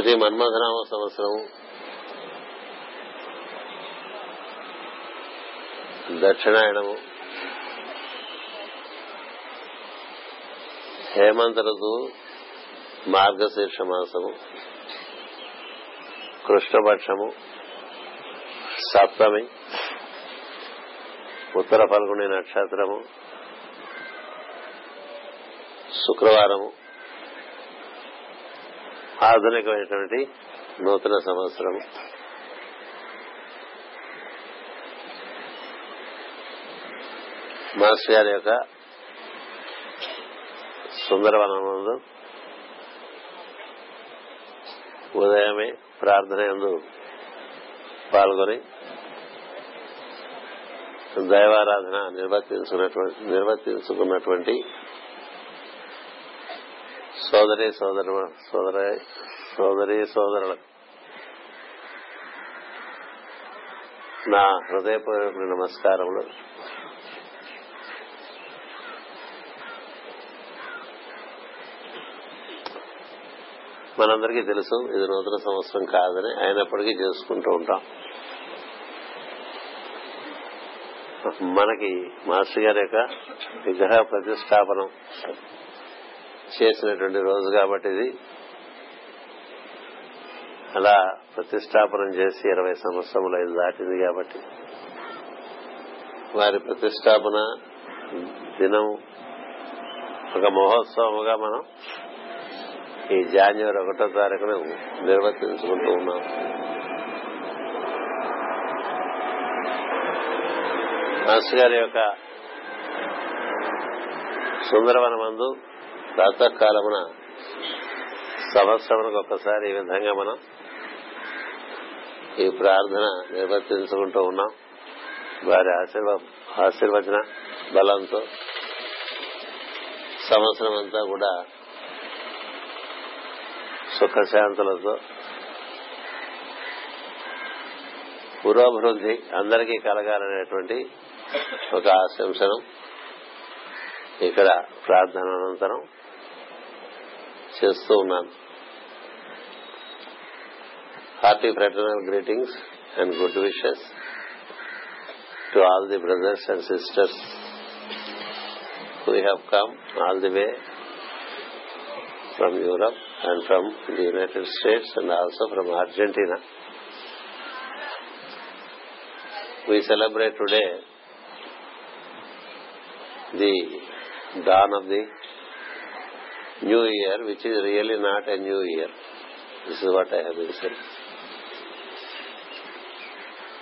శ్రీ మన్మధనామ సంవత్సరం దక్షిణాయనము హేమంత ఋతు మార్గశీర్ష మాసము కృష్ణపక్షము సప్తమి ఉత్తర ఫల్గుని నక్షత్రము శుక్రవారము ఆధునికమైనటువంటి నూతన సంవత్సరం మాస్టర్ గారి యొక్క సుందరవనంలో ఉదయమే ప్రార్థన ఎందు పాల్గొని దైవారాధన నిర్వర్తించుకున్నటువంటి నిర్వర్తించుకున్నటువంటి సోదరి సోదరు సోదర సోదరి సోదరులు నా హృదయపూర్వక నమస్కారములు మనందరికీ తెలుసు ఇది నూతన సంవత్సరం కాదని అయినప్పటికీ చేసుకుంటూ ఉంటాం మనకి మాస్టర్ గారి యొక్క విగ్రహ ప్రతిష్టాపనం చేసినటువంటి రోజు కాబట్టి ఇది అలా ప్రతిష్టాపనం చేసి ఇరవై సంవత్సరములు ఇది దాటింది కాబట్టి వారి ప్రతిష్టాపన దినం ఒక మహోత్సవముగా మనం ఈ జాన్వరి ఒకటో తారీఖున నిర్వర్తించుకుంటూ ఉన్నాం మాస్ గారి యొక్క సుందరవనమందు ప్రాతకాలమున సంవత్సరానికి ఒకసారి ఈ విధంగా మనం ఈ ప్రార్థన నిర్వర్తించుకుంటూ ఉన్నాం వారి ఆశీర్వచన బలంతో సంవత్సరం అంతా కూడా సుఖశాంతులతో పురోభివృద్ధి అందరికీ కలగాలనేటువంటి ఒక ఆశంసనం ఇక్కడ ప్రార్థన అనంతరం చేస్తూ ఉన్నాను hearty fraternal greetings and good wishes to all the brothers and sisters who have come all the way from Europe and from the United States and also from Argentina. We celebrate today the dawn of the new year, which is really not a new year. This is what I have been saying.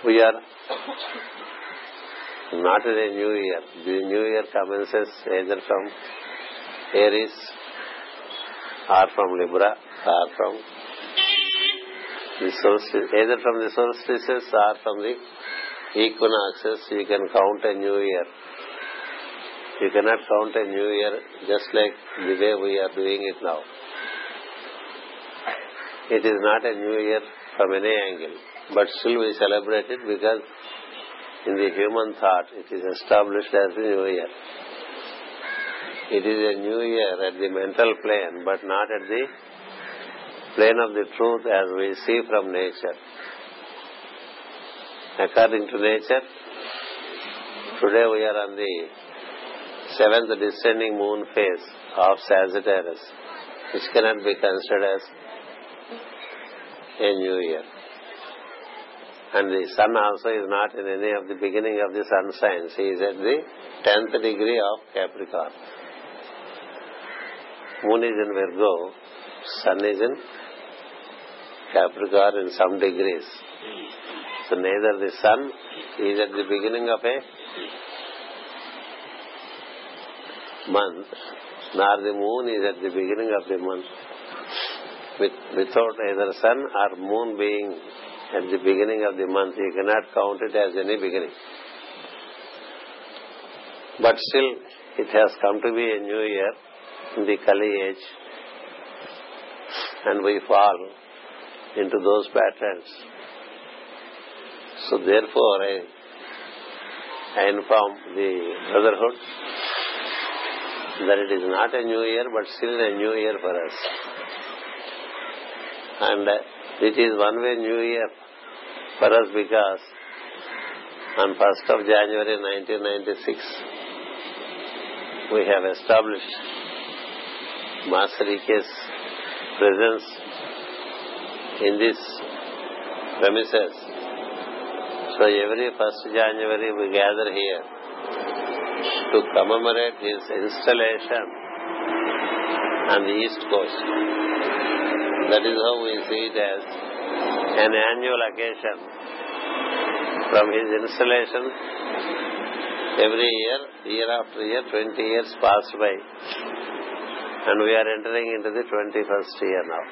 We are not in a new year. The new year commences either from Aries or from Libra or from the solstice, either from the solstices or from the equinoxes. You can count a new year you cannot count a new year just like the way we are doing it now. It is not a new year from any angle, but still we celebrate it because in the human thought it is established as a new year. It is a new year at the mental plane, but not at the plane of the truth as we see from nature. According to nature, today we are on the seventh descending moon phase of Sagittarius, which cannot be considered as a new year. And the sun also is not in any of the beginning of the sun signs. He is at the tenth degree of Capricorn. Moon is in Virgo, sun is in Capricorn in some degrees. So neither the sun is at the beginning of a month nor the moon is at the beginning of the month. without either sun or moon being at the beginning of the month, you cannot count it as any beginning. But still, it has come to be a new year in the Kali age, and we fall into those patterns. So, therefore, I, I inform the brotherhood that it is not a new year but still a new year for us. And it is one way new year for us because on 1st of January 1996 we have established Masarike's presence in this premises. So every 1st January we gather here to commemorate his installation on the East Coast. That is how we see it as an annual occasion. From his installation, every year, year after year, 20 years passed by. And we are entering into the 21st year now.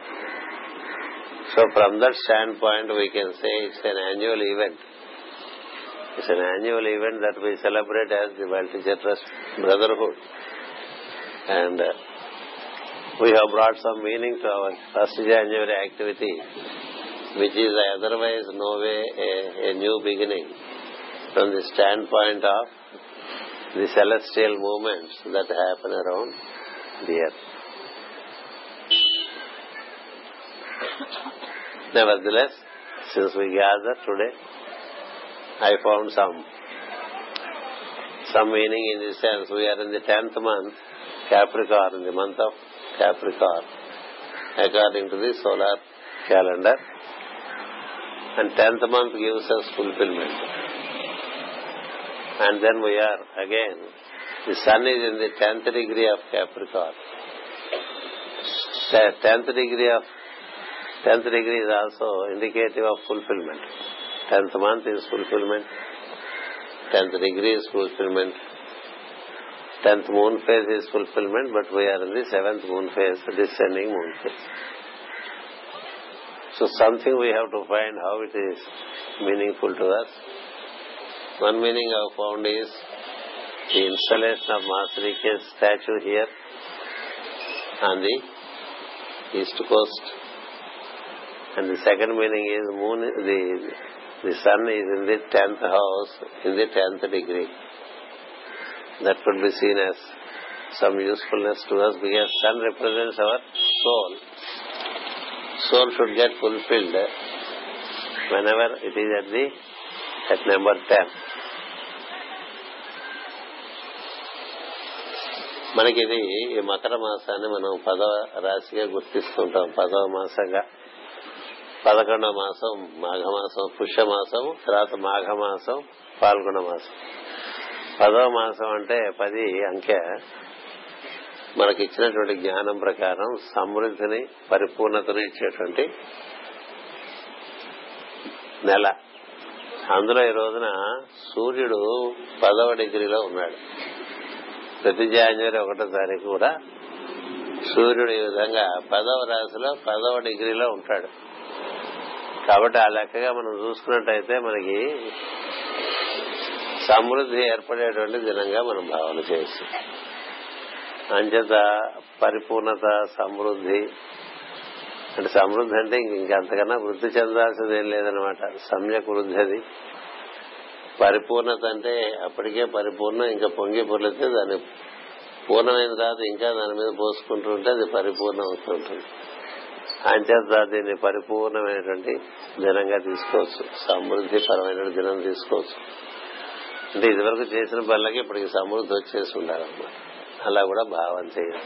So from that standpoint, we can say it's an annual event it's an annual event that we celebrate as the World Brotherhood. And uh, we have brought some meaning to our first January activity, which is uh, otherwise no way a new beginning from the standpoint of the celestial movements that happen around the earth. Nevertheless, since we gather today, I found some some meaning in this sense. We are in the tenth month, Capricorn, in the month of Capricorn, according to the solar calendar. And tenth month gives us fulfillment. And then we are again, the sun is in the tenth degree of Capricorn. The tenth degree of tenth degree is also indicative of fulfillment. 10th month is fulfillment, 10th degree is fulfillment, 10th moon phase is fulfillment, but we are in the 7th moon phase, descending moon phase. So something we have to find how it is meaningful to us. One meaning I have found is the installation of Mahasarika's statue here on the east coast. And the second meaning is moon, the the, the sun is in the tenth house, in the tenth degree that could be seen as some usefulness to us because sun represents our soul. Soul should get fulfilled whenever it is at the at number ten. మనకి ఇది ఈ మకర మాసాన్ని మనం పదవ రాశిగా గుర్తిస్తుంటాం పదవ మాసంగా పదకొండవ మాసం మాఘమాసం పుష్యమాసం తర్వాత మాఘమాసం పాల్గొండ మాసం పదవ మాసం అంటే పది అంకె మనకిచ్చినటువంటి జ్ఞానం ప్రకారం సమృద్ధిని పరిపూర్ణతని ఇచ్చేటువంటి నెల అందులో ఈ రోజున సూర్యుడు పదవ డిగ్రీలో ఉన్నాడు ప్రతి జాన్వరి ఒకటో తారీఖు కూడా సూర్యుడు ఈ విధంగా పదవ రాశిలో పదవ డిగ్రీలో ఉంటాడు కాబట్టి ఆ లెక్కగా మనం చూసుకున్నట్టయితే మనకి సమృద్ధి ఏర్పడేటువంటి దినంగా మనం భావన చేయొచ్చు అంచేత పరిపూర్ణత సమృద్ధి అంటే సమృద్ధి అంటే ఇంకెంతకన్నా వృద్ధి చెందాల్సింది ఏం లేదనమాట సమ్యక్ వృద్ధి అది పరిపూర్ణత అంటే అప్పటికే పరిపూర్ణం ఇంకా పొంగి పొర్లితే దాన్ని పూర్ణమైన తర్వాత ఇంకా దాని మీద పోసుకుంటుంటే అది పరిపూర్ణం అవుతుంటుంది అంచేత దీన్ని పరిపూర్ణమైనటువంటి దినంగా తీసుకోవచ్చు సమృద్ధిపరమైన దినం తీసుకోవచ్చు అంటే ఇదివరకు చేసిన పనులకి ఇప్పటికి సమృద్ధి వచ్చేసి ఉండాలన్నమాట అలా కూడా భావం చేయాలి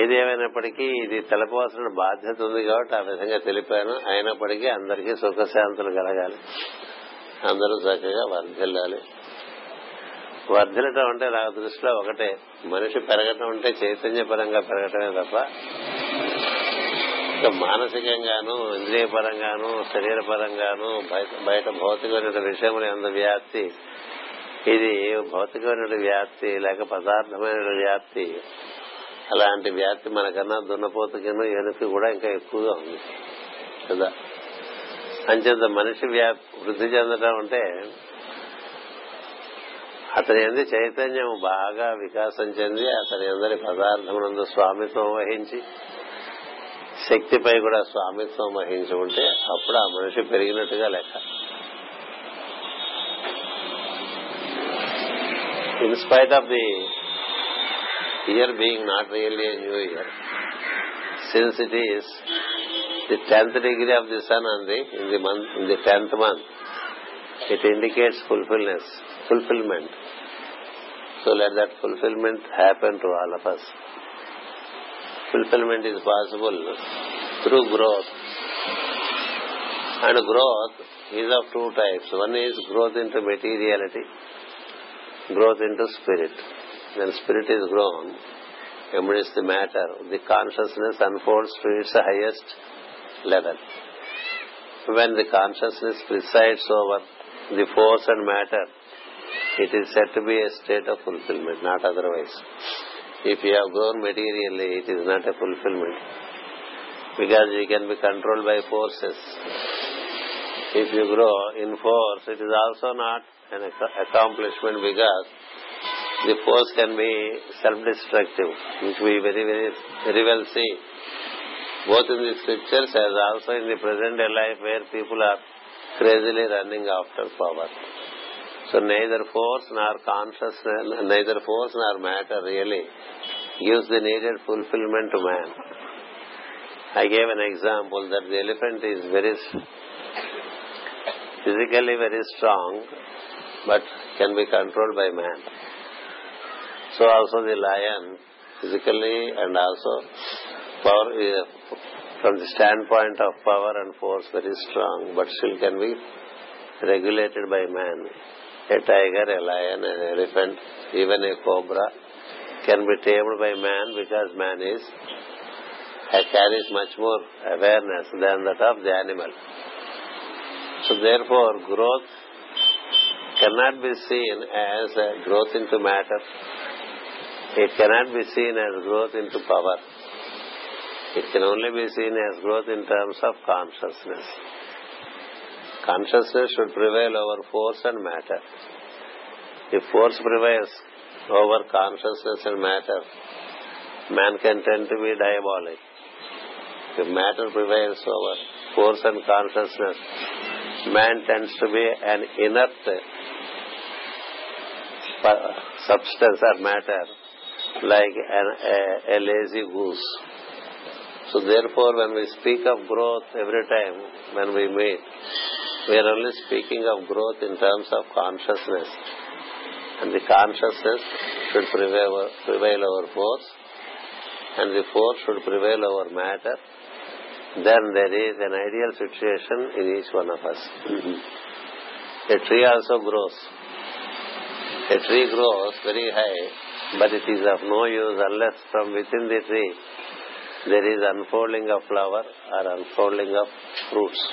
ఏది ఏమైనప్పటికీ ఇది తెలపవలసిన బాధ్యత ఉంది కాబట్టి ఆ విధంగా తెలిపాను అయినప్పటికీ అందరికీ సుఖశాంతులు కలగాలి అందరూ చక్కగా వర్ధిల్లాలి వర్ధిల్లటం అంటే నా దృష్టిలో ఒకటే మనిషి పెరగటం అంటే చైతన్యపరంగా పెరగటమే తప్ప ఇంకా మానసికంగాను ఇంద్రియ పరంగాను శరీర పరంగాను బయట భౌతికమైన విషయం ఎంత వ్యాప్తి ఇది భౌతికమైన వ్యాప్తి లేక పదార్థమైన వ్యాప్తి అలాంటి వ్యాప్తి మనకన్నా దున్నపోతుకిను ఎనుకి కూడా ఇంకా ఎక్కువగా ఉంది కదా అంచేత మనిషి వ్యాప్తి వృద్ధి చెందడం అంటే అతని ఎందు చైతన్యం బాగా వికాసం చెంది అతని అందరి పదార్థమునందు స్వామిత్వం వహించి శక్తిపై కూడా స్వామిత్వం వహించుకుంటే అప్పుడు ఆ మనిషి పెరిగినట్టుగా లెక్క in spite of the year being not really new year since it is the tenth degree of the sun అంది in the month in the tenth month it indicates fulfilness fulfilment so let that fulfilment happen to all of us fulfillment is possible through growth. And growth is of two types. One is growth into materiality, growth into spirit. When spirit is grown, embrace the matter, the consciousness unfolds to its highest level. When the consciousness presides over the force and matter, it is said to be a state of fulfillment, not otherwise. If you have grown materially, it is not a fulfillment. Because it can be controlled by forces. If you grow in force, it is also not an accomplishment because the force can be self-destructive, which we very, very, very well see. Both in the scriptures as also in the present day life where people are crazily running after power. So neither force nor consciousness, neither force nor matter really gives the needed fulfillment to man. I gave an example that the elephant is very physically very strong, but can be controlled by man. So also the lion, physically and also uh, from the standpoint of power and force, very strong, but still can be regulated by man a tiger, a lion, an elephant, even a cobra can be tamed by man because man is uh, carries much more awareness than that of the animal. So therefore, growth cannot be seen as growth into matter. It cannot be seen as growth into power. It can only be seen as growth in terms of consciousness. Consciousness should prevail over force and matter. If force prevails over consciousness and matter, man can tend to be diabolic. If matter prevails over force and consciousness, man tends to be an inert substance or matter, like an, a lazy goose. So therefore, when we speak of growth every time when we meet, we are only speaking of growth in terms of consciousness. And the consciousness should prevail over force, and the force should prevail over matter. Then there is an ideal situation in each one of us. A tree also grows. A tree grows very high, but it is of no use unless from within the tree there is unfolding of flower or unfolding of fruits.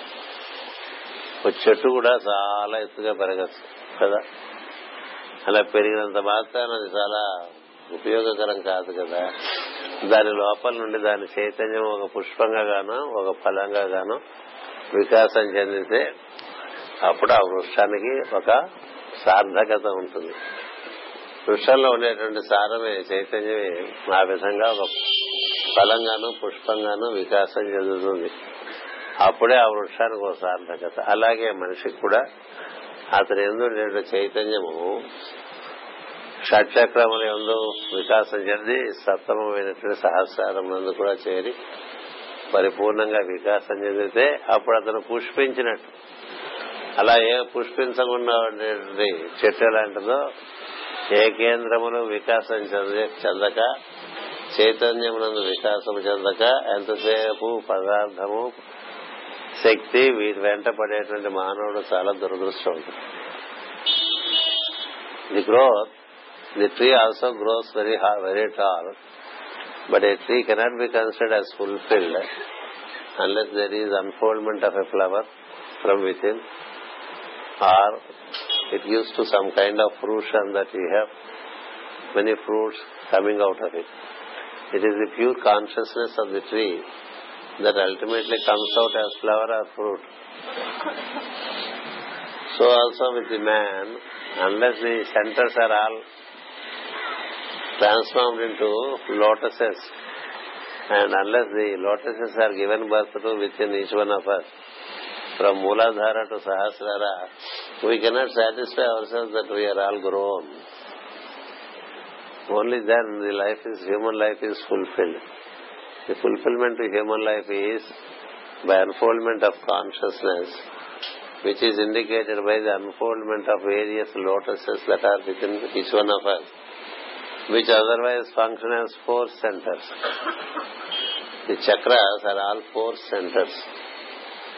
ఒక చెట్టు కూడా చాలా ఎత్తుగా పెరగచ్చు కదా అలా పెరిగినంత మాత్రం అది చాలా ఉపయోగకరం కాదు కదా దాని లోపల నుండి దాని చైతన్యం ఒక పుష్పంగా గాను ఒక ఫలంగా గాను వికాసం చెందితే అప్పుడు ఆ వృక్షానికి ఒక సార్థకత ఉంటుంది వృక్షంలో ఉండేటువంటి సారమే చైతన్యమే ఆ విధంగా ఒక ఫలంగాను పుష్పంగాను వికాసం చెందుతుంది అప్పుడే ఆ వృక్షానికి ఒక సార్థకత అలాగే మనిషికి కూడా అతని ఎందుకు చైతన్యము షట్చక్రముల ఎందు వికాసం చెంది సప్తమైనటువంటి సహస్రం కూడా చేరి పరిపూర్ణంగా వికాసం చెందితే అప్పుడు అతను పుష్పించినట్టు అలా ఏ పుష్పించకుండా ఉండేటువంటి చెట్టు ఎలాంటిదో ఏ కేంద్రములు వికాసం చెంది చెందక చైతన్యమునందు వికాసం చెందక ఎంతసేపు పదార్థము శక్తి వీటి వెంట పడేటువంటి మానవుడు చాలా దురదృష్టం ఉంటుంది the growth the tree also grows very very tall but a tree cannot be considered as fulfilled unless there is unfoldment of a flower from within or it gives to some kind of fruition that we have many fruits coming out of it. It is the pure consciousness of the tree that ultimately comes out as flower or fruit. So also with the man, unless the centers are all transformed into lotuses, and unless the lotuses are given birth to within each one of us, from Mooladhara to Sahasrara, we cannot satisfy ourselves that we are all grown. Only then the life is, human life is fulfilled. The fulfillment of human life is by unfoldment of consciousness, which is indicated by the unfoldment of various lotuses that are within each one of us, which otherwise function as four centers. The chakras are all four centers.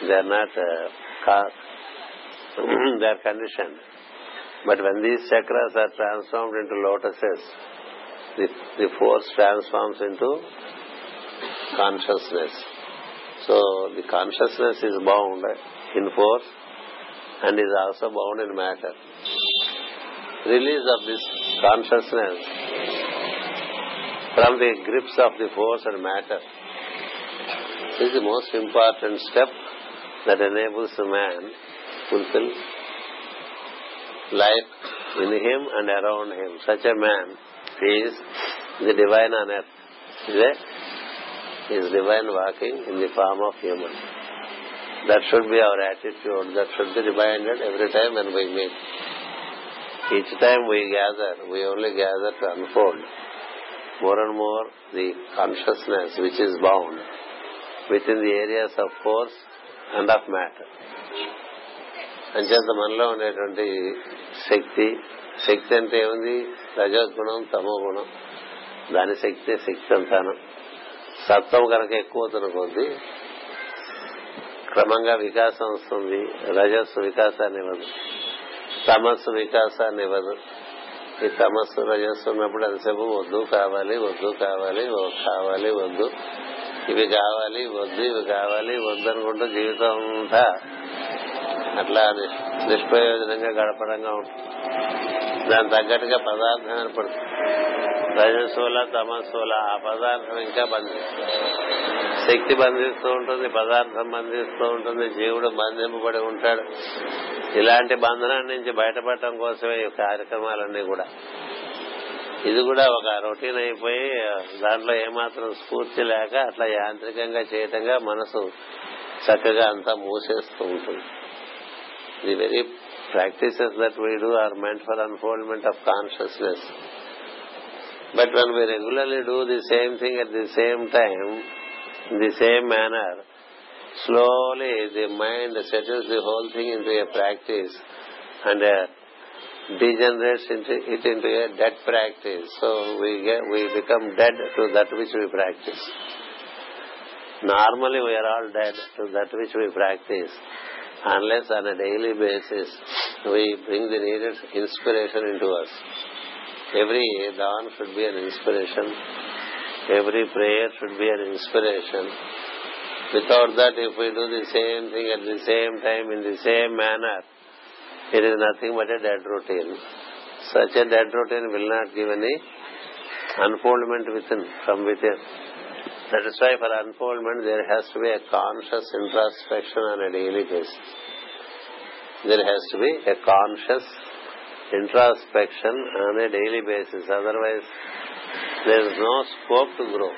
They are not uh, they are conditioned. But when these chakras are transformed into lotuses, the, the force transforms into consciousness. So the consciousness is bound in force and is also bound in matter. Release of this consciousness from the grips of the force and matter is the most important step that enables a man to fulfill life in him and around him. Such a man is the divine on earth. Is it? Is divine walking in the form of human. That should be our attitude. That should be reminded every time when we meet. Each time we gather, we only gather to unfold more and more the consciousness which is bound within the areas of force and of matter. అంచేత మనలో ఉండేటువంటి శక్తి శక్తి అంటే ఏముంది రజోగుణం తమో గుణం దాని శక్తి శక్తి అంతాను సత్వం కనుక ఎక్కువ కొద్ది క్రమంగా వికాసం వస్తుంది రజస్సు వికాసాన్ని ఇవ్వదు తమస్సు వికాసాన్ని ఇవ్వదు ఈ తమస్సు రజస్సు ఉన్నప్పుడు అంతసేపు వద్దు కావాలి వద్దు కావాలి కావాలి వద్దు ఇవి కావాలి వద్దు ఇవి కావాలి వద్దు అనుకుంటూ జీవితం అంతా అట్లా నిష్ప్రయోజనంగా గడపడంగా ఉంటుంది దాని తగ్గట్టుగా పదార్థం ఏర్పడుతుంది రజసూల తమస్సుల ఆ పదార్థం ఇంకా బంధిస్తుంది శక్తి బంధిస్తూ ఉంటుంది పదార్థం బంధిస్తూ ఉంటుంది జీవుడు బంధింపబడి ఉంటాడు ఇలాంటి బంధనాన్ని నుంచి బయటపడటం కోసమే ఈ కార్యక్రమాలన్నీ కూడా ఇది కూడా ఒక రొటీన్ అయిపోయి దాంట్లో ఏమాత్రం స్ఫూర్తి లేక అట్లా యాంత్రికంగా చేయటంగా మనసు చక్కగా అంతా మూసేస్తూ ఉంటుంది ఇది very practices that we do are meant for unfoldment of consciousness. But when we regularly do the same thing at the same time, in the same manner, slowly the mind settles the whole thing into a practice and uh, degenerates it into a dead practice. So we we become dead to that which we practice. Normally we are all dead to that which we practice unless on a daily basis we bring the needed inspiration into us. Every dawn should be an inspiration. Every prayer should be an inspiration. Without that, if we do the same thing at the same time in the same manner, it is nothing but a dead routine. Such a dead routine will not give any unfoldment within, from within. That is why for unfoldment there has to be a conscious introspection on a daily basis there has to be a conscious introspection on a daily basis otherwise there is no scope to grow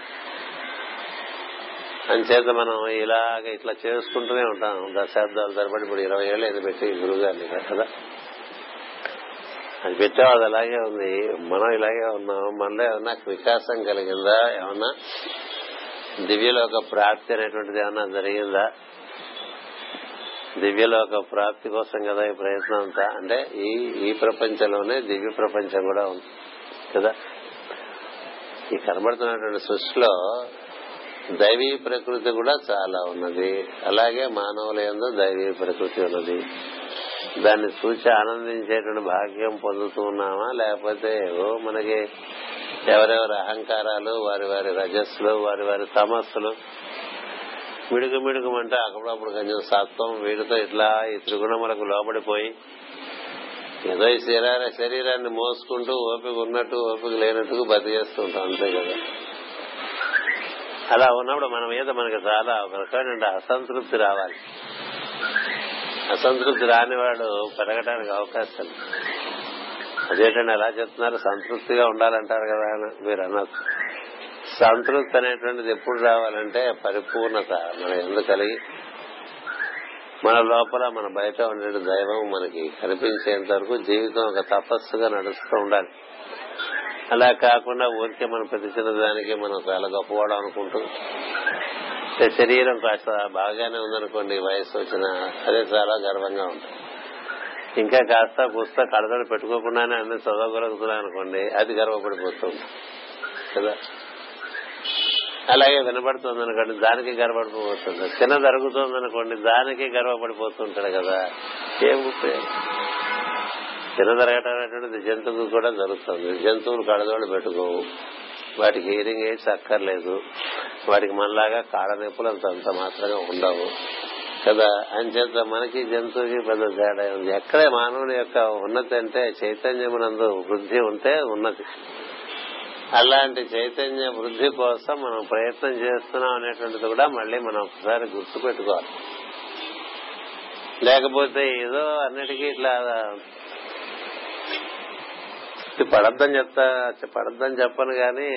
అంచేత మనం ఇలాగ ఇట్లా చేసుకుంటూనే ఉంటాం దశాబ్దాలు తరబడి ఇప్పుడు ఇరవై ఏళ్ళు ఏదో పెట్టి గురుగారిని కదా అది పెట్టేవాళ్ళు అలాగే ఉంది మనం ఇలాగే ఉన్నాం మనలో ఏమన్నా వికాసం కలిగిందా ఏమన్నా దివ్యలోక ప్రాప్తి అనేటువంటిది ఏమన్నా జరిగిందా దివ్యలోక ప్రాప్తి కోసం కదా ఈ ప్రయత్నం అంతా అంటే ఈ ఈ ప్రపంచంలోనే దివ్య ప్రపంచం కూడా ఉంది కదా ఈ కనబడుతున్నటువంటి సృష్టిలో దైవీ ప్రకృతి కూడా చాలా ఉన్నది అలాగే మానవుల ఎందు దైవీ ప్రకృతి ఉన్నది దాన్ని చూసి ఆనందించేటువంటి భాగ్యం పొందుతున్నామా లేకపోతే మనకి ఎవరెవరి అహంకారాలు వారి వారి రజస్సులు వారి వారి తమస్సులు మిడుగు అంటే అప్పుడప్పుడు కొంచెం సత్వం వీటితో ఇట్లా ఈ త్రిగుణములకు లోబడిపోయి ఏదో ఈ శరీర శరీరాన్ని మోసుకుంటూ ఓపిక ఉన్నట్టు ఓపిక లేనట్టుకు బతికేస్తుంటాం అంతే కదా అలా ఉన్నప్పుడు మన మీద మనకి చాలా ఒక రకమైన అసంతృప్తి రావాలి అసంతృప్తి రాని వాడు పెరగడానికి అవకాశం అదేంటండి అలా చెప్తున్నారు సంతృప్తిగా ఉండాలంటారు కదా మీరు అన్నారు సంతృప్తి అనేటువంటిది ఎప్పుడు రావాలంటే పరిపూర్ణత మన ఎందుకు కలిగి మన లోపల మన బయట ఉండే దైవం మనకి కనిపించేంత వరకు జీవితం ఒక తపస్సుగా నడుస్తూ ఉండాలి అలా కాకుండా ఊరికే మనం ప్రతి చిన్న దానికి మనం చాలా గొప్పవాడు అనుకుంటూ శరీరం కాస్త బాగానే ఉందనుకోండి వయసు వచ్చిన అదే చాలా గర్వంగా ఉంటుంది ఇంకా కాస్త పుస్త కడతడు పెట్టుకోకుండానే అన్ని చదవగలుగుతున్నాయి అనుకోండి అది గర్వపడిపోతుంది కదా అలాగే వినపడుతుంది అనుకోండి దానికి గర్వపడిపోతుంది చిన్న జరుగుతుంది అనుకోండి దానికి గర్వపడిపోతుంటాడు కదా ఏం చిన్న జరగటం అనేటువంటిది జంతువుకు కూడా జరుగుతుంది జంతువులు కడదోళ్ళు పెట్టుకోవు వాటికి హీరింగ్ ఎయిడ్స్ అక్కర్లేదు వాటికి మనలాగా కాడ నొప్పులు అంత మాత్రంగా ఉండవు కదా అంచేత మనకి జంతువుకి పెద్ద తేడా ఉంది ఎక్కడే మానవుని యొక్క ఉన్నతి అంటే చైతన్యమునందు వృద్ధి ఉంటే ఉన్నతి అలాంటి చైతన్య వృద్ధి కోసం మనం ప్రయత్నం చేస్తున్నాం అనేటువంటిది కూడా మళ్ళీ మనం ఒకసారి గుర్తు పెట్టుకోవాలి లేకపోతే ఏదో అన్నిటికీ ఇట్లా పడద్దని చెప్తా పడద్దని చెప్పను కానీ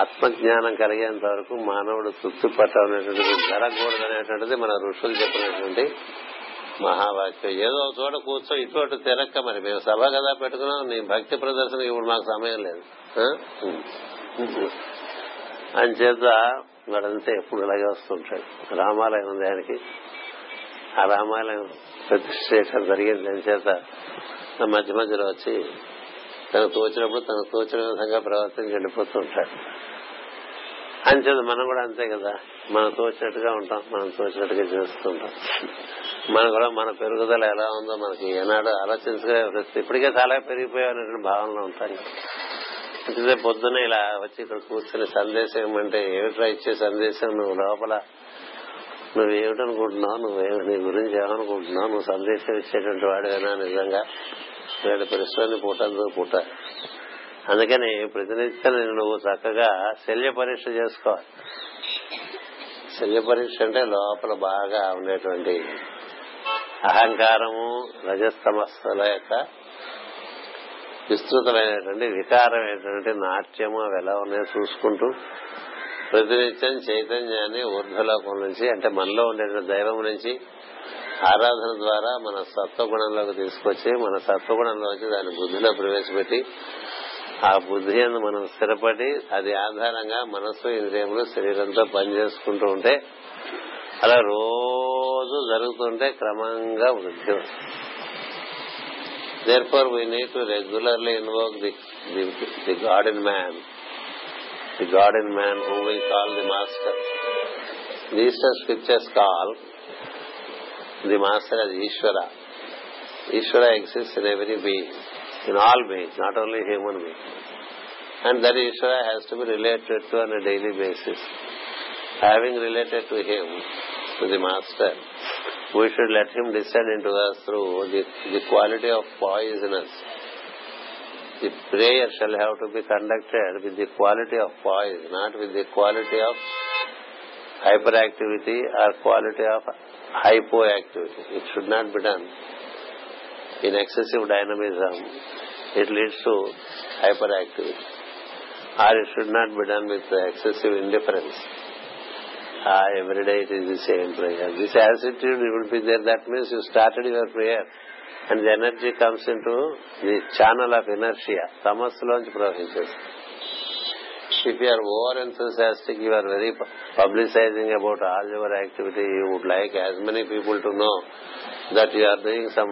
ఆత్మజ్ఞానం కలిగేంత వరకు మానవుడు తృప్తి పట్టం జరగకూడదు అనేటువంటిది మన ఋషులు చెప్పినటువంటి మహావాక్యం ఏదో చోట కూర్చో ఇటు తిరక్క మరి మేము సభ కదా పెట్టుకున్నాం నీ భక్తి ప్రదర్శనకి ఇప్పుడు మాకు సమయం లేదు చేత వాడంతా ఎప్పుడు ఇలాగే వస్తుంటాడు రామాలయం ఉంది ఆయనకి ఆ రామాలయం ప్రతిష్ఠ జరిగింది అని చేత మధ్య మధ్యలో వచ్చి తను తోచినప్పుడు తను తోచిన విధంగా ప్రవర్తించి వెళ్ళిపోతూ ఉంటాడు మనం కూడా అంతే కదా మనం తోచినట్టుగా ఉంటాం మనం తోచినట్టుగా చేస్తుంటాం మనం కూడా మన పెరుగుదల ఎలా ఉందో మనకి ఏనాడు ఆలోచించగా ఇప్పటికే చాలా పెరిగిపోయామనేటువంటి భావనలో ఉంటాయి అంటే పొద్దున ఇలా వచ్చి ఇక్కడ కూర్చుని సందేశం ఏమంటే ఏమిట్రా ఇచ్చే సందేశం నువ్వు లోపల నువ్వేమిటనుకుంటున్నావు నువ్వు నీ గురించి ఏమనుకుంటున్నావు నువ్వు సందేశం ఇచ్చేటువంటి వాడేనా నిజంగా చేస్తున్నాడు పరిశ్రమని పూటంతో పూట అందుకని ప్రతినిత్యం నువ్వు చక్కగా శల్య పరీక్ష చేసుకోవాలి శల్య పరీక్ష అంటే లోపల బాగా ఉండేటువంటి అహంకారము రజస్తమస్సుల యొక్క విస్తృతమైనటువంటి వికారమైనటువంటి నాట్యము అవి ఎలా ఉన్నాయో చూసుకుంటూ ప్రతినిత్యం చైతన్యాన్ని ఊర్ధ్వలోకం నుంచి అంటే మనలో ఉండే దైవం నుంచి ఆరాధన ద్వారా మన సత్వగుణంలోకి తీసుకొచ్చి మన సత్వగుణంలోకి దాని బుద్ధిలో ప్రవేశపెట్టి ఆ బుద్ధి అందు మనం స్థిరపడి అది ఆధారంగా మనస్సు ఇంద్రియములు శరీరంతో పనిచేసుకుంటూ ఉంటే అలా రోజు జరుగుతుంటే క్రమంగా వృద్ధి therefore we need to regularly invoke the the God in man the God in man who we call the master these scriptures call The master as Ishwara Ishwara exists in every being, in all beings, not only human beings. And that Ishvara has to be related to on a daily basis. Having related to him, to the master, we should let him descend into us through the, the quality of poise in us. The prayer shall have to be conducted with the quality of poise, not with the quality of hyperactivity or quality of hypoactivity. It should not be done in excessive dynamism. It leads to hyperactivity. Or it should not be done with excessive indifference. Ah, every day it is the same prayer. This attitude will be there. That means you started your prayer and the energy comes into the channel of inertia. తమస్సులోంచి ప్రవహించేస్తుంది if you are over enthusiastic, you are very publicizing about all your activity, you would like as many people to know that you are doing some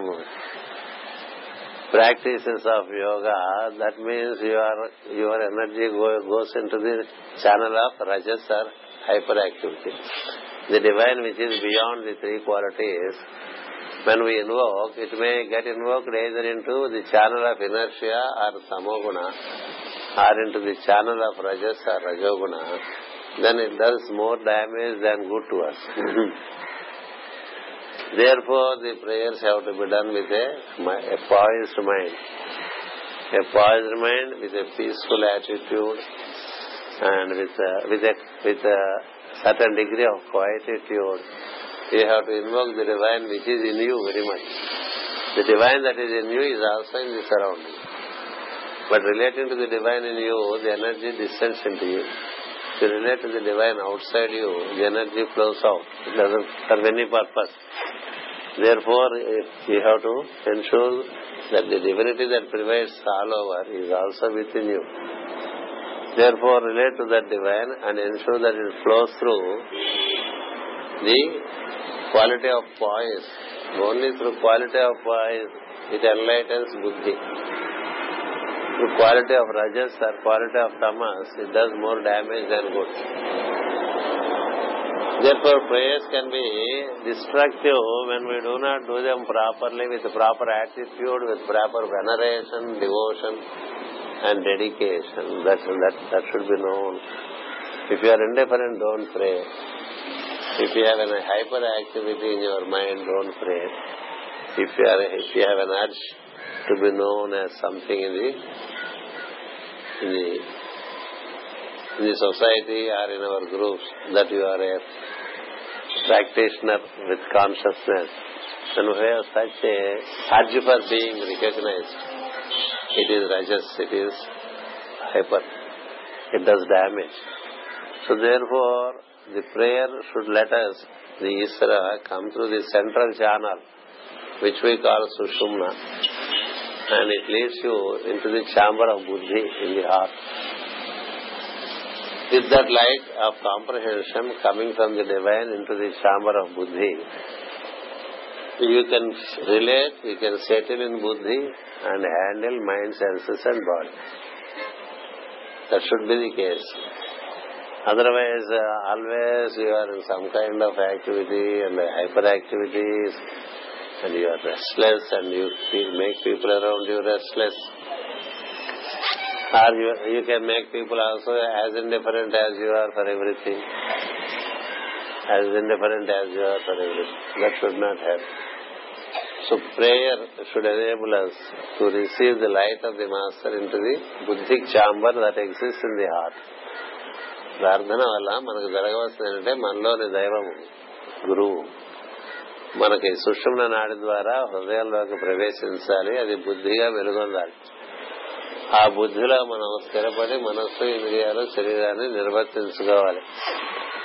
practices of yoga. That means your your energy goes into the channel of rajas or hyperactivity. The divine which is beyond the three qualities, when we invoke, it may get invoked either into the channel of inertia or samoguna are into the channel of rajas or rajoguna, then it does more damage than good to us. Therefore, the prayers have to be done with a poised mind. A poised mind with a peaceful attitude and with a certain degree of quietude. You have to invoke the divine which is in you very much. The divine that is in you is also in the surroundings. But relating to the divine in you, the energy descends into you. To relate to the divine outside you, the energy flows out. It doesn't serve any purpose. Therefore, you have to ensure that the divinity that pervades all over is also within you. Therefore, relate to that divine and ensure that it flows through the quality of poise. Only through quality of poise it enlightens buddhi. The quality of rajas or quality of tamas, it does more damage than good. Therefore, prayers can be destructive when we do not do them properly with proper attitude, with proper veneration, devotion, and dedication. That, that, that should be known. If you are indifferent, don't pray. If you have a hyperactivity in your mind, don't pray. If you, are, if you have an urge to be known as something in the in the society or in our groups that you are a practitioner with consciousness and who have such a urge for being recognized. It is rajas, it is hyper, it does damage. So therefore, the prayer should let us, the Isra, come through the central channel, which we call Sushumna and it leads you into the chamber of buddhi in the heart. With that light of comprehension coming from the divine into the chamber of buddhi, you can relate, you can settle in buddhi and handle mind, senses and body. That should be the case. Otherwise, uh, always you are in some kind of activity and hyperactivities and you are restless and you feel, make people around you restless. Or you, you can make people also as indifferent as you are for everything. As indifferent as you are for everything. That should not happen. So prayer should enable us to receive the light of the Master into the buddhic chamber that exists in the heart. ప్రార్థన వల్ల మనకు జరగవలసింది ఏంటంటే మనలోని దైవము గురువు మనకి సుషుమ్న నాడి ద్వారా హృదయంలోకి ప్రవేశించాలి అది బుద్ధిగా వెలుగొందాలి ఆ బుద్ధిలో మనం స్థిరపడి మనస్సు ఇంద్రియాలు శరీరాన్ని నిర్వర్తించుకోవాలి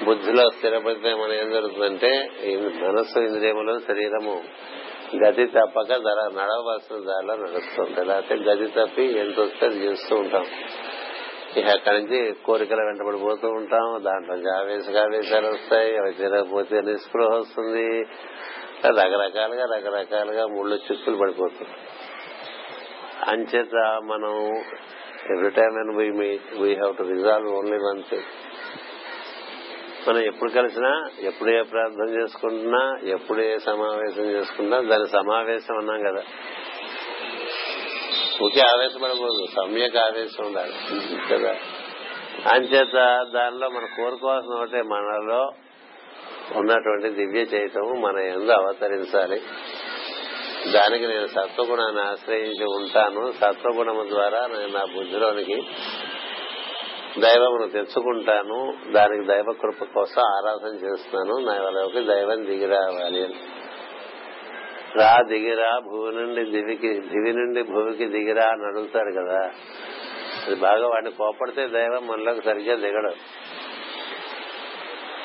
బుద్ధిలో స్థిరపడితే మనం ఏం జరుగుతుందంటే మనస్సు ఇంద్రియములు శరీరము గతి తప్పక ధర నడవలసిన దారిలో నడుస్తుంది లేకపోతే గతి తప్పి ఎంత వస్తే చేస్తూ ఉంటాం ఇక అక్కడి నుంచి కోరికలు వెంటబడి పోతూ ఉంటాం దాంట్లో ఆవేశ ఆవేశాలు వస్తాయి అవి తినకపోతే నిస్పృహ వస్తుంది రకరకాలుగా రకరకాలుగా ముళ్ళు చిక్కులు పడిపోతుంది అంచేత మనం every time and we meet we have to resolve only one thing మనం ఎప్పుడు కలిసినా ఎప్పుడు ఏ ప్రార్థన చేసుకుంటున్నా ఎప్పుడు ఏ సమావేశం చేసుకుంటున్నా దాని సమావేశం అన్నాం కదా ఊకే ఆవేశపడకూడదు సమ్యక్ ఆవేశం ఉండాలి కదా అంచేత దానిలో మనం కోరుకోవాల్సిన ఒకటే మనలో ఉన్నటువంటి దివ్య చైతము మన ఎందు అవతరించాలి దానికి నేను సత్వగుణాన్ని ఆశ్రయించి ఉంటాను సత్వగుణము ద్వారా నేను నా బుద్ధిలోనికి దైవమును తెచ్చుకుంటాను దానికి దైవ కృప కోసం ఆరాధన చేస్తున్నాను నా వాళ్ళకి దైవం దిగి రావాలి అని రా దిగిరా భూమి నుండి దివికి దివి నుండి భూమికి దిగిరా అని అడుగుతారు కదా అది బాగా వాడిని కోపడితే దైవం మనలోకి సరిగ్గా దిగడం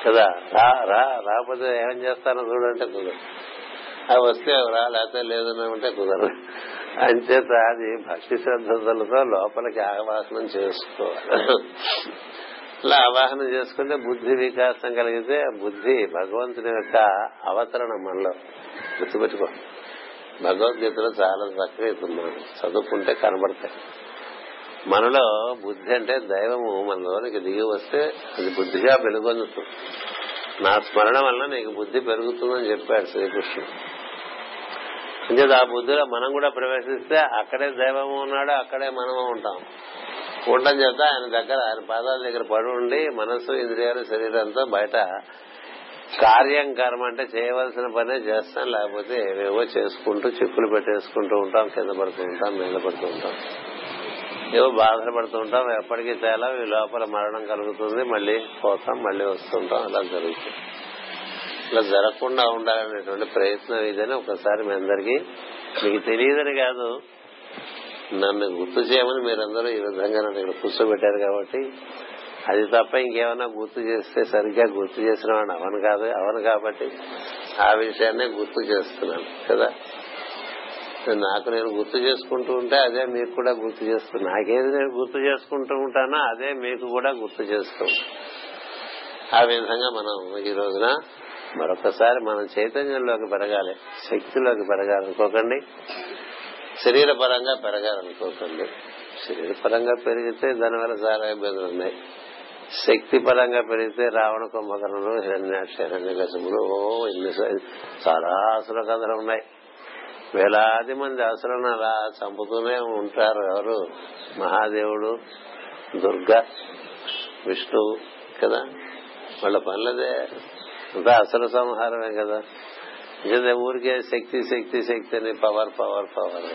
కదా రా రా రాకపోతే ఏం చేస్తానో చూడంటే కుదరదు అవి వస్తే రా లేకపోతే లేదనంటే కుదరదు అంచేత అది భక్తి శ్రద్ధలతో లోపలికి ఆవాహనం చేసుకోవాలి ఇలా అవాహనం చేసుకుంటే బుద్ధి వికాసం కలిగితే బుద్ధి భగవంతుని యొక్క అవతరణ మనలో గుర్తుపెట్టుకో భగవద్గీతలో చాలా చక్కగా చదువుకుంటే కనబడతాయి మనలో బుద్ధి అంటే దైవము మనలోనికి దిగి వస్తే అది బుద్ధిగా పెరుగొందుతుంది నా స్మరణ వల్ల నీకు బుద్ధి పెరుగుతుందని చెప్పాడు శ్రీకృష్ణుడు అంటే ఆ బుద్ధిలో మనం కూడా ప్రవేశిస్తే అక్కడే దైవము ఉన్నాడు అక్కడే మనము ఉంటాం ఉండటం చేత ఆయన దగ్గర ఆయన పాదాల దగ్గర పడి ఉండి మనస్సు ఇంద్రియాలు శరీరంతో బయట కార్యం కర్మ అంటే చేయవలసిన పనే చేస్తాం లేకపోతే ఏవేవో చేసుకుంటూ చిక్కులు పెట్టేసుకుంటూ ఉంటాం కింద పడుతూ ఉంటాం మీద పడుతూ ఉంటాం ఏవో బాధలు పడుతూ ఉంటాం ఎప్పటికీ తేలా ఈ లోపల మరణం కలుగుతుంది మళ్ళీ పోతాం మళ్ళీ వస్తుంటాం అలా జరుగుతుంది ఇలా జరగకుండా ఉండాలనేటువంటి ప్రయత్నం ఇదని ఒకసారి మీ అందరికీ మీకు తెలియదని కాదు నన్ను గుర్తు చేయమని మీరందరూ ఈ విధంగా నన్ను ఇక్కడ కూర్చోబెట్టారు కాబట్టి అది తప్ప ఇంకేమైనా గుర్తు చేస్తే సరిగ్గా గుర్తు చేసిన వాడు అవను కాదు అవను కాబట్టి ఆ విషయాన్ని గుర్తు చేస్తున్నాను కదా నాకు నేను గుర్తు చేసుకుంటూ ఉంటే అదే మీకు కూడా గుర్తు చేస్తుంది నాకేది నేను గుర్తు చేసుకుంటూ ఉంటానో అదే మీకు కూడా గుర్తు చేస్తూ ఆ విధంగా మనం ఈ రోజున మరొకసారి మనం చైతన్యంలోకి పెరగాలి శక్తిలోకి పెరగాలనుకోకండి శరీర పరంగా పెరగాలనుకోకండి శరీర పరంగా పెరిగితే దానివల్ల చాలా ఇబ్బందులు ఉన్నాయి శక్తి పరంగా పెరిగితే రావణ కుంభకరణలు హిరణ్యాక్ష హిరణ్య కశములు ఇన్ని చాలా అసుర కథలు ఉన్నాయి వేలాది మంది అసలు అలా చంపుతూనే ఉంటారు ఎవరు మహాదేవుడు దుర్గా విష్ణు కదా వాళ్ళ పనులదే అంతా అసలు సంహారమే కదా ఇంకా ఊరికే శక్తి శక్తి శక్తి అని power power power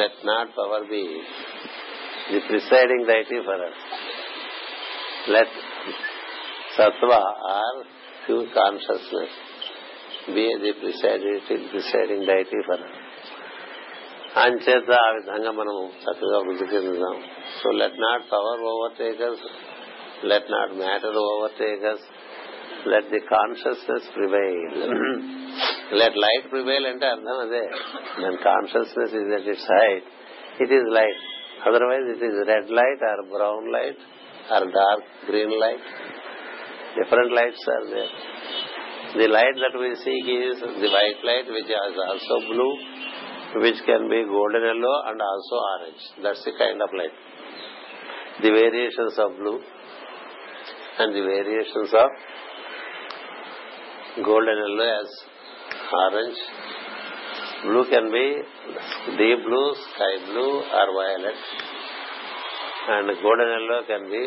let not power be the presiding deity for us let sattva or pure consciousness be the presiding presiding deity for us అంచేత ఆ విధంగా మనం చక్కగా వృద్ధి చెందుదాం so let not power overtakers let not matter overtakers let the consciousness prevail let light prevail అంటే అర్థం అదే దాని consciousness is at its height it is light Otherwise, it is red light or brown light or dark green light. Different lights are there. The light that we see is the white light, which is also blue, which can be golden yellow and also orange. That's the kind of light. The variations of blue and the variations of golden yellow as orange Blue can be deep blue, sky blue, or violet. And golden yellow can be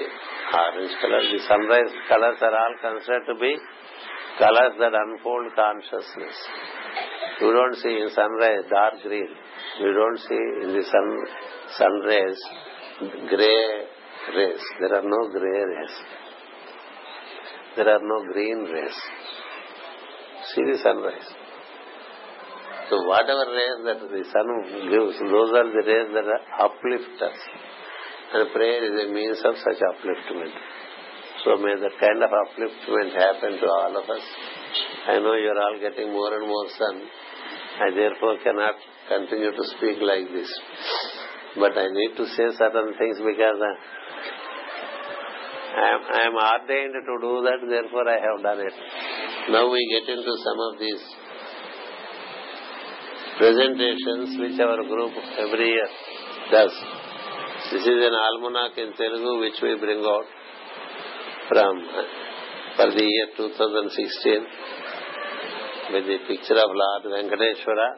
orange color. The sunrise colors are all considered to be colors that unfold consciousness. You don't see in sunrise dark green. You don't see in the sun sunrays gray rays. There are no gray rays. There are no green rays. See the sunrise. So whatever rays that the sun gives, those are the rays that uplift us. And prayer is a means of such upliftment. So may the kind of upliftment happen to all of us. I know you are all getting more and more sun. I therefore cannot continue to speak like this. But I need to say certain things because uh, I am ordained to do that, therefore I have done it. Now we get into some of these presentations which our group every year does. This is an almanac in Telugu which we bring out from uh, for the year 2016 with the picture of Lord Venkateshwara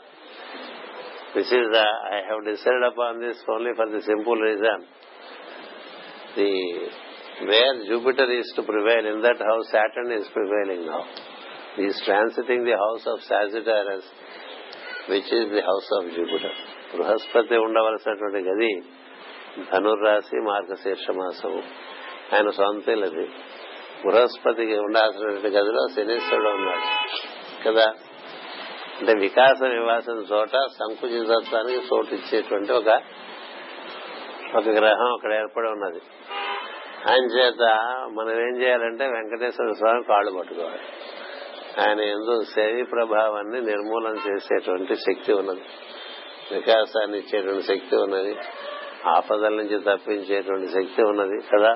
This is uh, I have decided upon this only for the simple reason the where Jupiter is to prevail in that house Saturn is prevailing now. He is transiting the house of Sagittarius which is the house of Jupiter Brihaspati ఉండవలసినటువంటి గది ధనుర్రాశి మార్గశీర్ష మాసము ఆయన సొంతలు అది బృహస్పతికి ఉండాల్సినటువంటి గదిలో శనీశ్వరుడు ఉన్నాడు కదా అంటే వికాసం నివాసం చోట సంకుచితత్వానికి చోటు ఇచ్చేటువంటి ఒక ఒక గ్రహం అక్కడ ఏర్పడి ఉన్నది ఆయన చేత మనం ఏం చేయాలంటే వెంకటేశ్వర స్వామి కాళ్ళు పట్టుకోవాలి ఆయన ఎందు శని ప్రభావాన్ని నిర్మూలన చేసేటువంటి శక్తి ఉన్నది వికాసాన్ని ఇచ్చేటువంటి శక్తి ఉన్నది ఆపదల నుంచి తప్పించేటువంటి శక్తి ఉన్నది కదా